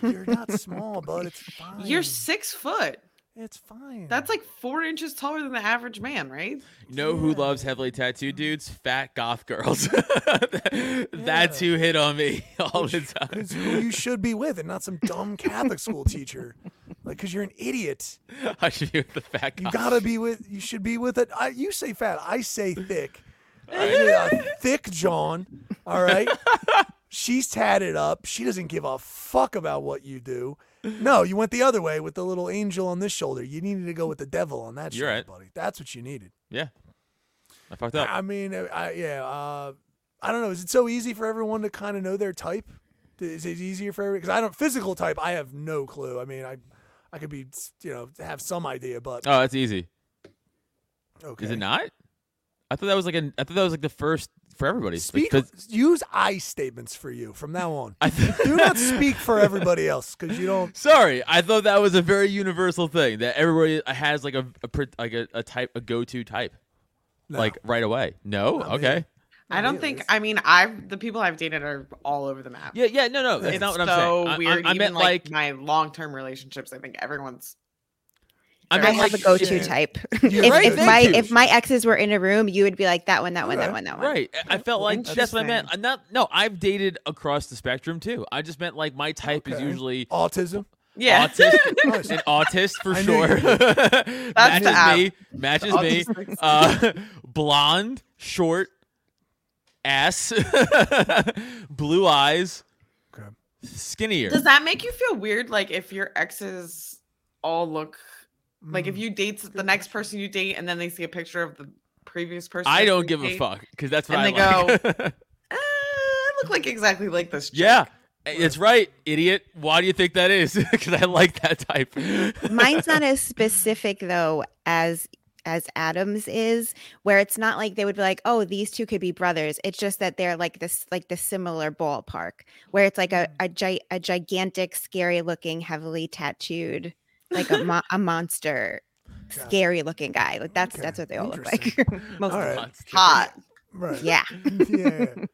You're not small, bud. It's fine. You're six foot. It's fine. That's like four inches taller than the average man, right? You know who loves heavily tattooed dudes? Fat goth girls. That's who hit on me all the time. Who you should be with, and not some dumb Catholic school teacher. Like, cause you're an idiot. I should be with the fat You gotta be with. You should be with it. I, you say fat. I say thick. I say, uh, thick John. All right. She's tatted up. She doesn't give a fuck about what you do. No, you went the other way with the little angel on this shoulder. You needed to go with the devil on that You're shoulder, right. buddy. That's what you needed. Yeah. I fucked up. I mean, I, yeah. Uh, I don't know. Is it so easy for everyone to kind of know their type? Is it easier for everyone? Because I don't physical type. I have no clue. I mean, I, I could be, you know, have some idea, but Oh, that's easy. okay. Is it not? I thought that was like an. I thought that was like the first for everybody. Like, Speak. 'cause use I statements for you from now on. I th- Do not speak for everybody else because you don't. Sorry, I thought that was a very universal thing that everybody has like a, a like a, a type a go to type No. like right away. No, Not me. okay. I don't think. I mean, I've the people I've dated are all over the map. Yeah, yeah, no, no, that's it's not what so I'm saying. I- I- weird. I, Even meant like, like, my long term relationships, I think everyone's. I I have like a go-to yeah. type. If, right, if my you. if my exes were in a room, you would be like that one, that one, Right. that one, that one. right. I I felt like that's what I meant. I'm not. No, I've dated across the spectrum too. I just meant like my type is usually Autism. Yeah. autistic, Nice. an autist for I sure. the matches app. me. Matches me. Uh, blonde, short, ass, blue eyes, Okay. skinnier. Does that make you feel weird? Like if your exes all look like Mm. if you date the next person you date and then they see a picture of the previous person. I don't you give a fuck because that's what And I they like. Uh, I look like exactly like this. Chick. yeah, it's right, idiot. Why do you think that is? Because I like that type. Mine's not as specific though as as Adams is, where it's not like they would be like, oh, these two could be brothers. It's just that they're like this, like the similar ballpark, where it's like a a, gi- a gigantic, scary looking, heavily tattooed, like a mo- a monster, Gotcha. scary looking guy. Like that's Okay, that's what they all look like. Most All of right. them. Hot. Right. Yeah. yeah.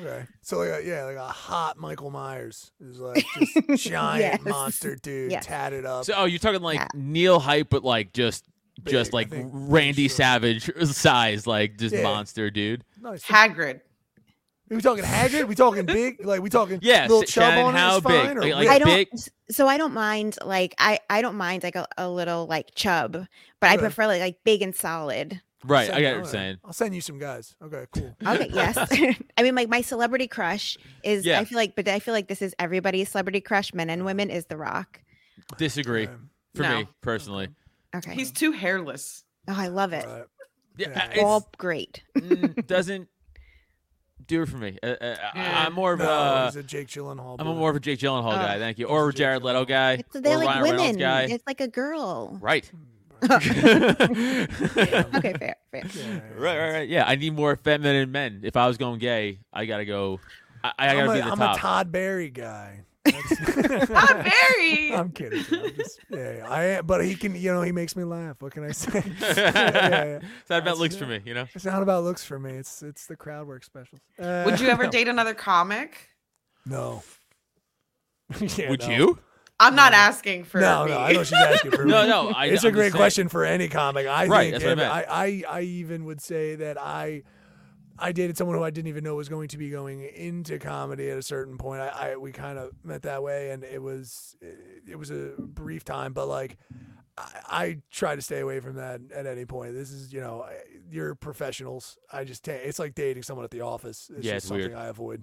Okay. So like a, yeah, like a hot Michael Myers is like just giant Yes. monster dude Yes. tatted up. So, oh, you're talking like Yeah. Neil hype, but like just, Big, just like think, Randy sure. Savage size, like just Yeah. monster dude. nice. Hagrid. Are we talking Haggard? We talking big? Like we talking Yeah, little S- chub Shannon, on it how is big? fine? Or Like- like? I don't. big- So I don't mind like I I don't mind like a, a little like chub, but I prefer like like big and solid. Right, Send- I get what you're saying. I'll send you some guys. Okay, cool. Okay, yes. I mean, like my celebrity crush is. Yeah. I feel like, but I feel like this is everybody's celebrity crush, men and women, is The Rock. Disagree Okay. for No. me personally. Okay. He's too hairless. oh, I love it. Alright. Yeah, Yeah. it's- All great. mm, doesn't do it for me. Uh, uh, Yeah. I'm more of No, a. he's a Jake Gyllenhaal. I'm a boy. more of a Jake Gyllenhaal Oh. guy. Thank you, or a Jared Leto guy, It's, they're or like Ryan Reynolds women. guy. It's like a girl. Right. okay, fair, fair. Yeah, yeah, Right, right, right. Yeah, I need more feminine men. If I was going gay, I gotta go. I, I I'm, gotta a, be the I'm top. a Todd Barry guy. That's- Not very. I'm kidding. I'm just- yeah, yeah, I am, but he can. You know, he makes me laugh. What can I say? yeah, yeah, yeah. It's not about That's- looks for me, you know. It's not about looks for me. It's it's the crowd work specials. Uh, Would you ever date another comic? No. Yeah, Would no. you? I'm not asking for No, me. no. I know she's asking for No, me. no. I, it's I'm a great saying. question for any comic. I Right, think that's what I if- I, I I even would say that I I dated someone who I didn't even know was going to be going into comedy at a certain point. I, I we kind of met that way, and it was it was a brief time, but like. I, I try to stay away from that at any point. This is, you know, I- you're professionals. I just, ta- it's like dating someone at the office. It's Yeah, just it's something weird. I avoid.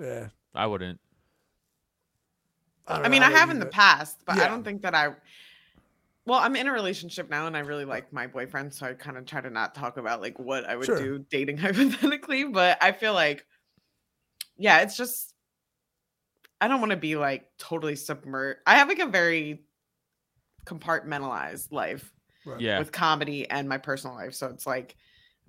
Yeah. I wouldn't. I, I mean, I have in the past, but Yeah. I don't think that I. Well, I'm in a relationship now, and I really uh like my boyfriend, so I kind of try to not talk about like what I would Sure. do dating hypothetically. But I feel like, yeah, it's just I don't want to be like totally submerged. I have like a very compartmentalized life Right. Yeah. with comedy and my personal life, so it's like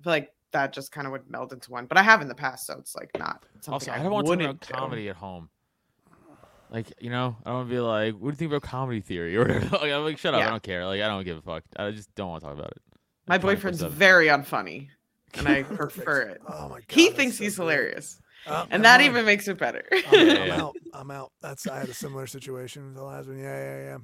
I feel like that just kind of would meld into one. But I have in the past, so it's like not something Also, I, I don't want to talk wouldn't about do. comedy at home. Like, you know, I don't want to be like, what do you think about comedy theory or whatever? Like, I'm like, shut up. I don't care. Like, I don't give a fuck. I just don't want to talk about it. My boyfriend's very unfunny, and I prefer it. Oh my god. he thinks so he's great. hilarious, Uh, and never that mind. even makes it better. I'm, I'm out. I'm out. That's I had a similar situation with the last one. Yeah, yeah, yeah.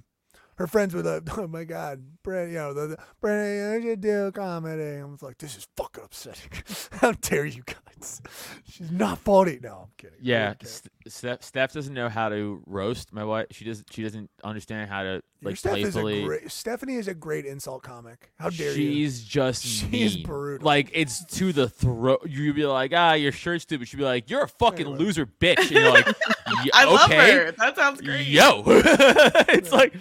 Her friends were like, "Oh my god, Brent, you know, the, the Brent, you should do comedy." I was like, "This is fucking upsetting. How dare you guys? She's not funny." No, I'm kidding. Yeah, don't. St- Steph, Steph doesn't know how to roast my wife. She doesn't. She doesn't understand how to like Steph is a playfully. great, Stephanie is a great insult comic. How dare you? She's just She's mean. brutal. Like it's to the throat. You'd be like, ah, your shirt's stupid. She'd be like, you're a fucking Anyway. loser, bitch. And you're like, "Yeah, I love okay, her. That sounds great. Yo, it's like,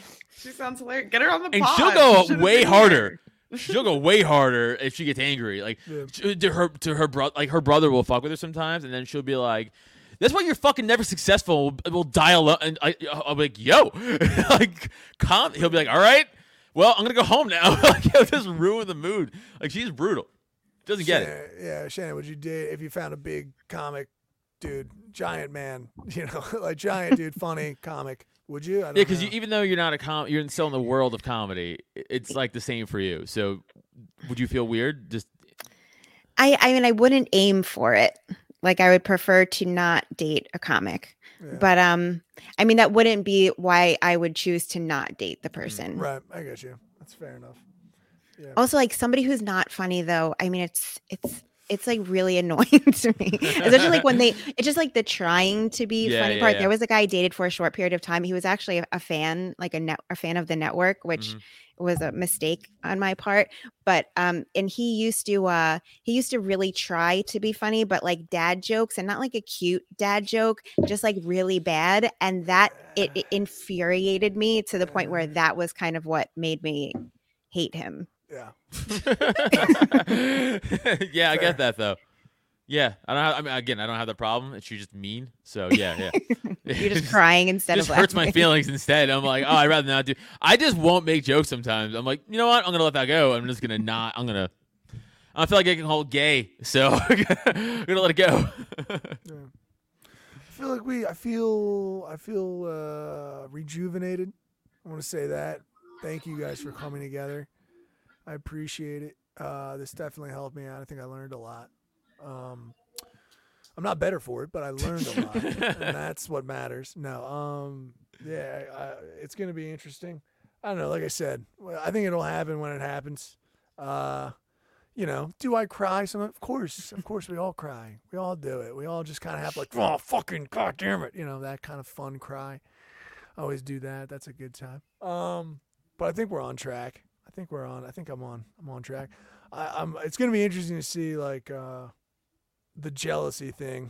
she sounds hilarious. Get her on the pod. and pod. she'll go should've way harder. She'll go way harder if she gets angry. Like Yeah. to uh, to her to her brother, like her brother will fuck with her sometimes, and then she'll be like. That's why you're fucking never successful. We'll, we'll dial up, and I, uh, I'll be like, "Yo, like, calm." He'll be like, "All right, well, I'm gonna go home now." like, he'll just ruin the mood. Like, she's brutal. Doesn't get it. Shannon, Yeah, Shannon, would you date if you found a big comic dude, giant man, you know, like giant dude, funny comic? Would you? I don't Yeah, because even though you're not a com, you're still in the world of comedy. It's like the same for you. So, would you feel weird? Just I I mean I wouldn't aim for it. Like I would prefer to not date a comic. Yeah. But um I mean that wouldn't be why I would choose to not date the person. right, I get you. That's fair enough. Also like somebody who's not funny though, I mean it's it's it's like really annoying to me. Especially like when they it's just like the trying to be Yeah, funny yeah, part. yeah. There was a guy I dated for a short period of time. He was actually a, a fan, like a net a fan of the network, which Mhm. was a mistake on my part. But um and he used to uh he used to really try to be funny, but like dad jokes and not like a cute dad joke, just like really bad. And that it, it infuriated me to the point where that was kind of what made me hate him. Yeah. yeah, I get that though. Yeah, I don't. Have, I mean, again, I don't have the problem. She's just mean. So yeah, yeah. You're It just crying instead just of hurts my feelings instead. I'm like, oh, I'd rather not do. I just won't make jokes sometimes. I'm like, you know what? I'm gonna let that go. I'm just gonna not. I'm gonna. I feel like I can hold gay, so I'm gonna let it go. I feel like we. I feel. I feel uh, rejuvenated. I want to say that. Thank you guys for coming together. I appreciate it. Uh, this definitely helped me out. I think I learned a lot. Um, I'm not better for it, but I learned a lot, and that's what matters. No, um, yeah, I, it's gonna be interesting. I don't know. Like I said, I think it'll happen when it happens. Uh, you know, do I cry? Some, of course, of course, we all cry. We all do it. We all just kind of have like, oh, fucking god damn it, you know, that kind of fun cry. I always do that. That's a good time. Um, but I think we're on track. I think we're on. I think I'm on. I'm on track. I, I'm. It's gonna be interesting to see like uh, the jealousy thing.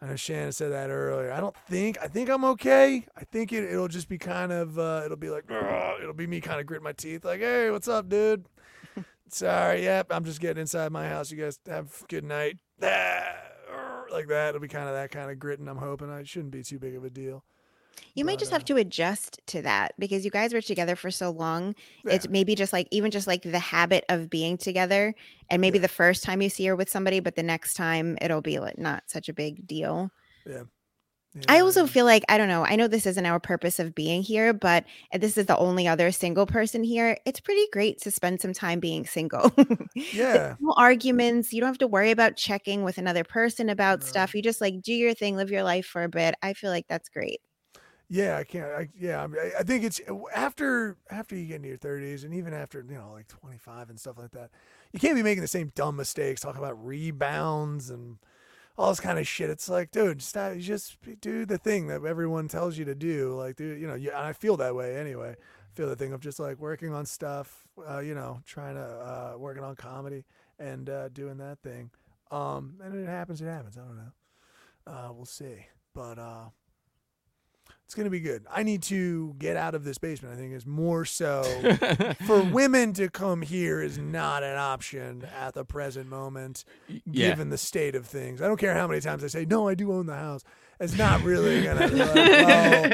I know Shannon said that earlier. I don't think. I think I'm okay. I think it, it'll just be kind of. Uh, it'll be like. It'll be me kind of gritting my teeth, like, "Hey, what's up, dude?" Sorry, yep. I'm just getting inside my house. You guys have a good night. Like that. It'll be kind of that kind of gritting. I'm hoping. I shouldn't be too big of a deal. You might But, just have to adjust to that because you guys were together for so long. Yeah. It's maybe just like even just like the habit of being together, and maybe Yeah. the first time you see her with somebody, but the next time it'll be like not such a big deal. Yeah. I also feel like I don't know. I know this isn't our purpose of being here, but this is the only other single person here. It's pretty great to spend some time being single. Yeah. no arguments. You don't have to worry about checking with another person about No. stuff. You just like do your thing, live your life for a bit. I feel like that's great. Yeah, I can't. I, yeah, I, I- think it's after after you get into your thirties, and even after you know like twenty five and stuff like that, you can't be making the same dumb mistakes. Talking about rebounds and all this kind of shit. It's like, dude, stop, just do the thing that everyone tells you to do. Like, dude, you know, you, I feel that way anyway. I feel the thing of just like working on stuff, uh, you know, trying to uh, working on comedy and uh, doing that thing. Um, and it happens. It happens. I don't know. Uh, we'll see, but. It's gonna be good. I need to get out of this basement. I think it's more so for women to come here is not an option at the present moment, yeah. given the state of things. I don't care how many times I say no, I do own the house. It's not really gonna. like, well,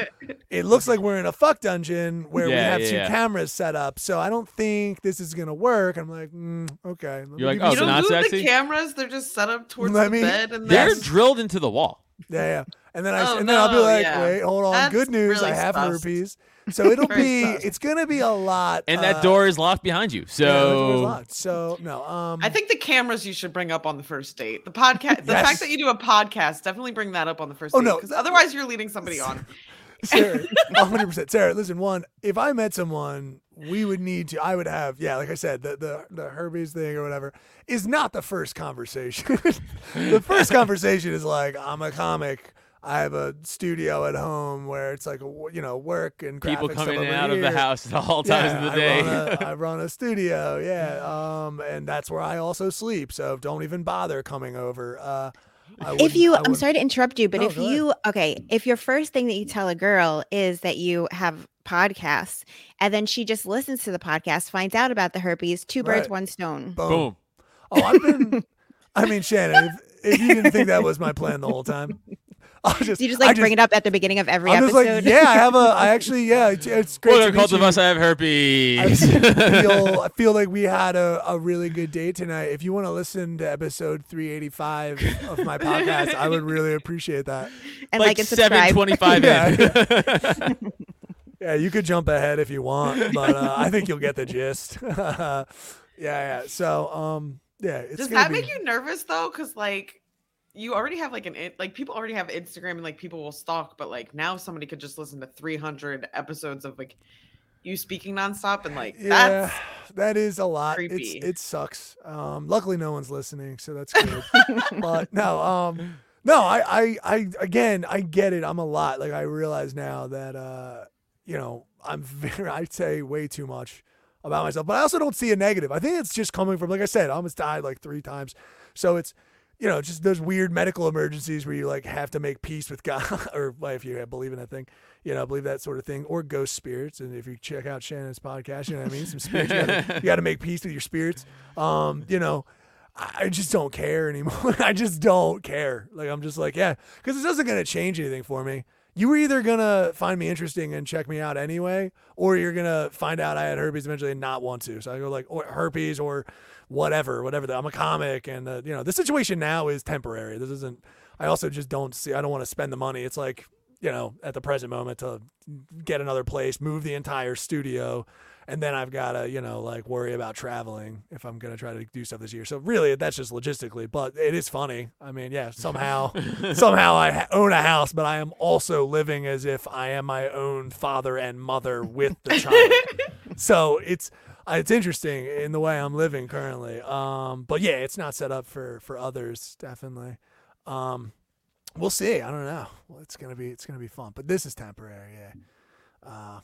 it looks like we're in a fuck dungeon where we have yeah, two yeah. cameras set up, so I don't think this is gonna work. I'm like, mm, okay. let You're like, give oh, you you so don't not do sexy? the cameras; they're just set up towards Let the me- bed, and They're drilled into the wall. Yeah, yeah. And then I Oh, and then I'll be like, yeah. wait, hold on. That's Good news, I have sus. herpes. So it'll be sus. it's gonna be a lot. And uh, that door is locked behind you. yeah, that door's So locked. So no, um I think the cameras you should bring up on the first date. The podcast, the Yes. fact that you do a podcast, definitely bring that up on the first Oh, date. no. because otherwise you're leading somebody on. Sarah, hundred percent. Sarah, listen, one, if I met someone, we would need to I would have, yeah, like I said, the the, the herpes thing or whatever is not the first conversation. the first conversation is like, I'm a comic. I have a studio at home where it's like, a, w- you know, work and people graphic come in and over out of the house at all times of the I day. Run a, I run a studio, yeah, um, and that's where I also sleep. So don't even bother coming over. Uh, if you I i'm sorry to interrupt you but No, if go ahead. you okay if your first thing that you tell a girl is that you have podcasts and then she just listens to the podcast finds out about the herpes two birds Right. one stone boom. Boom. Oh, I've been. I mean, Shannon, if, if you didn't think that was my plan the whole time, I'll just you just I like bring it up at the beginning of every I'm just episode like, yeah, I have a. I actually, yeah, it's, it's great. Welcome to to Cult meet of you. Us. I have I herpes. feel I feel like we had a, a really good day tonight. If you want to listen to episode 385 of my podcast, I would really appreciate that. and like, like and subscribe twenty-five Yeah. in. Yeah, you could jump ahead if you want, but uh, I think you'll get the gist. yeah, yeah. So, um, yeah, it's Does that be- make you nervous though? Because like you already have like an like people already have Instagram and like people will stalk, but like now somebody could just listen to 300 episodes of like you speaking nonstop and like Yeah, that's that is a lot. it sucks. Um, luckily no one's listening, so that's good. but no, um, no, I, I, I, again, I get it. I'm a lot. Like I realize now that, uh, you know, I'm very, I say way too much about myself, but I also don't see a negative. I think it's just coming from, like I said, I almost died like three times. So it's, you know, just those weird medical emergencies where you like have to make peace with God, or if you believe in that thing, you know, believe that sort of thing, or ghost spirits. And if you check out Shannon's podcast, you know what I mean? Some spirits, you gotta, make peace with your spirits. Um, you know, I I just don't care anymore. I just don't care. Like I'm just like, yeah, because it doesn't gonna change anything for me. You were either gonna find me interesting and check me out anyway, or you're gonna find out I had herpes eventually and not want to. So I go like, or herpes or whatever, whatever. I'm a comic, and uh, you know, the situation now is temporary. This isn't. I also just don't see. I don't want to spend the money. It's like you know, at the present moment to get another place, move the entire studio, and then I've got to, you know, like worry about traveling if I'm going to try to do stuff this year. So really, that's just logistically, but it is funny. I mean, yeah, somehow, somehow I ha- own a house, but I am also living as if I am my own father and mother with the child. so it's uh, it's interesting in the way I'm living currently. Um, but yeah, it's not set up for for others, definitely. Um, we'll see. I don't know. Well, it's gonna be it's gonna be fun, but this is temporary. Yeah. Uh,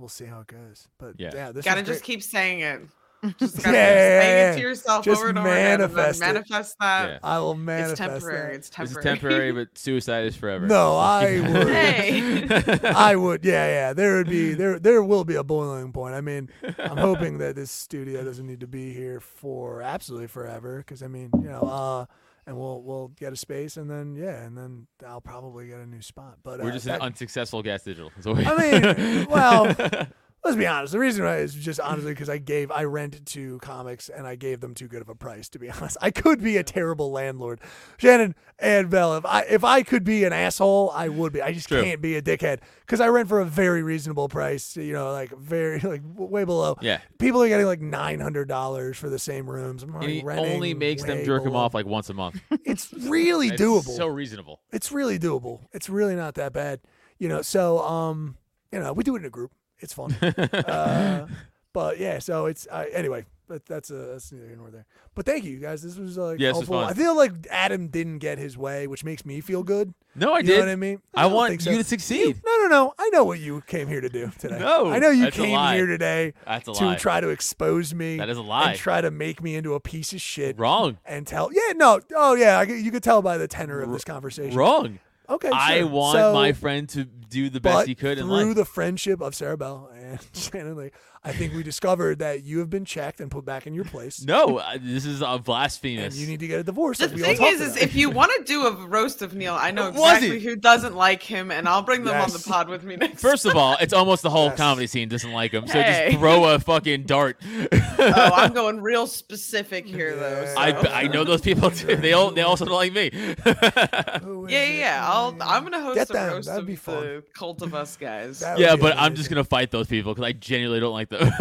we'll see how it goes. But yeah, Yeah. this gotta just great. keep saying it. Just Yeah, gotta yeah, keep yeah, saying it to yourself Just over and over again. manifest it. Manifest that. Yeah. I will It's manifest temporary. that. It's This is temporary. It's temporary, but suicide is forever. No, I would. Hey. I would. Yeah, yeah. There would be there there will be a boiling point. I mean, I'm hoping that this studio doesn't need to be here for absolutely forever. Because I mean, you know, uh, and we'll we'll get a space, and then yeah, and then I'll probably get a new spot. But We're uh, just that- an unsuccessful gas digital. I mean, well, let's be honest. The reason why is just honestly because I gave I rent to comics and I gave them too good of a price. To be honest, I could be a terrible landlord. Shannon and Bell, if I if I could be an asshole, I would be. I just True. can't be a dickhead because I rent for a very reasonable price. You know, like very like way below. Yeah. People are getting like nine hundred dollars for the same rooms. I'm And already he renting only makes them jerk him below. off like once a month. It's really It's doable. So reasonable. it's really doable. It's really not that bad. You know, so um, you know, we do it in a group. It's fun. uh, but yeah, so it's uh, anyway. But that's a that's neither here nor there. But thank you guys. This was like was helpful. fun. I feel like Adam didn't get his way, which makes me feel good. No, I you did. know what I mean? I don't want so. you to succeed. No, no, no. I know what you came here to do today. No, I know you came here today to lie. try to expose me. That is a lie. And try to make me into a piece of shit. Wrong. And tell. Yeah, no. Oh, yeah. I, you could tell by the tenor of this conversation. Wrong. Okay. I sure. want So- my friend to do the best he could in through life. the friendship of Sarah Bell and Shannon Lee, I think we discovered that you have been checked and put back in your place. no, uh, this is a and blasphemous. you need to get a divorce. The like thing is, is if you want to do a roast of Neil, I know exactly who doesn't like him, and I'll bring them on the pod with me next. First of all, it's almost the whole Yes. comedy scene doesn't like him. So Hey. just throw a fucking dart. oh, I'm going real specific here, though. So- I, I know those people too. They all they also don't like me. Yeah, yeah, yeah. I'll, I'm gonna host Get a them. roast That'd of be fun. the cult of us guys. That yeah, be but I'm just gonna fight those people because I genuinely don't like them.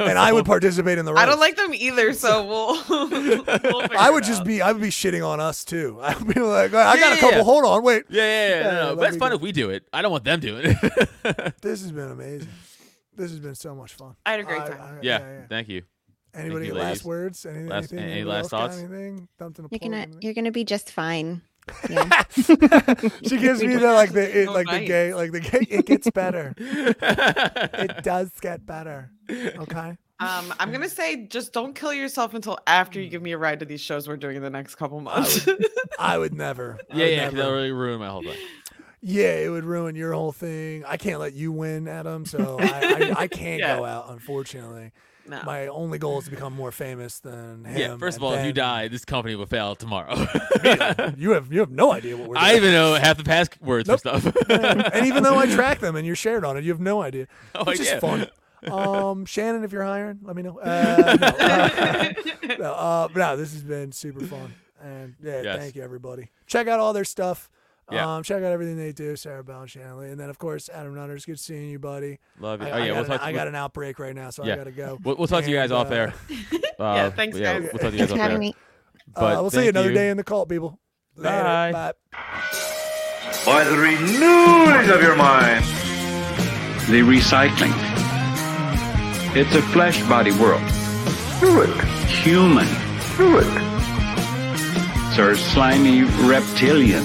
And I would participate in the. I don't like them either, so we'll. we'll I would it just out. be. I would be shitting on us too. I would be like, I got a couple. yeah. Hold on, wait. Yeah, yeah, yeah. Yeah, no, no, let But it's fun go. if we do it. I don't want them doing it. This has been amazing. This has been so much fun. I had a great time. I- yeah, thank you. Anybody you, last ladies. words? Anything? Last- anything? any Anybody last thoughts? Anything? Something to You're gonna anything? you're gonna be just fine. Yeah. She gives me the like the it, like the nice. gay like the gay. It gets better. it does get better. Okay. Um, I'm gonna say just don't kill yourself until after you give me a ride to these shows we're doing in the next couple months. I would never. I Yeah, would yeah. 'cause never. That'll really ruin my whole thing. Yeah, it would ruin your whole thing. I can't let you win, Adam. So I, I, I can't Yeah. go out, unfortunately. No. My only goal is to become more famous than him. Yeah. First of and all, if you die, this company will fail tomorrow. you have you have no idea what we're doing. I even know half the passwords Nope. for stuff. and even though I track them and you're shared on it, you have no idea. Oh, Which idea. is fun. Um, Shannon, if you're hiring, let me know. Uh, no, uh, no, uh, but no, this has been super fun. And yeah, Yes. thank you everybody. Check out all their stuff. Yeah. Um, check out everything they do, Sarah Bell and Shannon Lee. And then of course Adam Nutters, good seeing you, buddy. Love you. I, oh I yeah, got we'll an, talk. I got an outbreak right now, so Yeah. I gotta go. We'll, we'll talk to you guys And, off uh, air. Yeah, Uh, thanks, yeah, guys. We'll talk to you guys Thanks off having air. me. But uh, we'll see you thank another day in the cult, people. Later. Bye. Bye. By the renewing of your mind. The recycling. It's a flesh body world. Do it. Human. Do it. Sir slimy reptilian.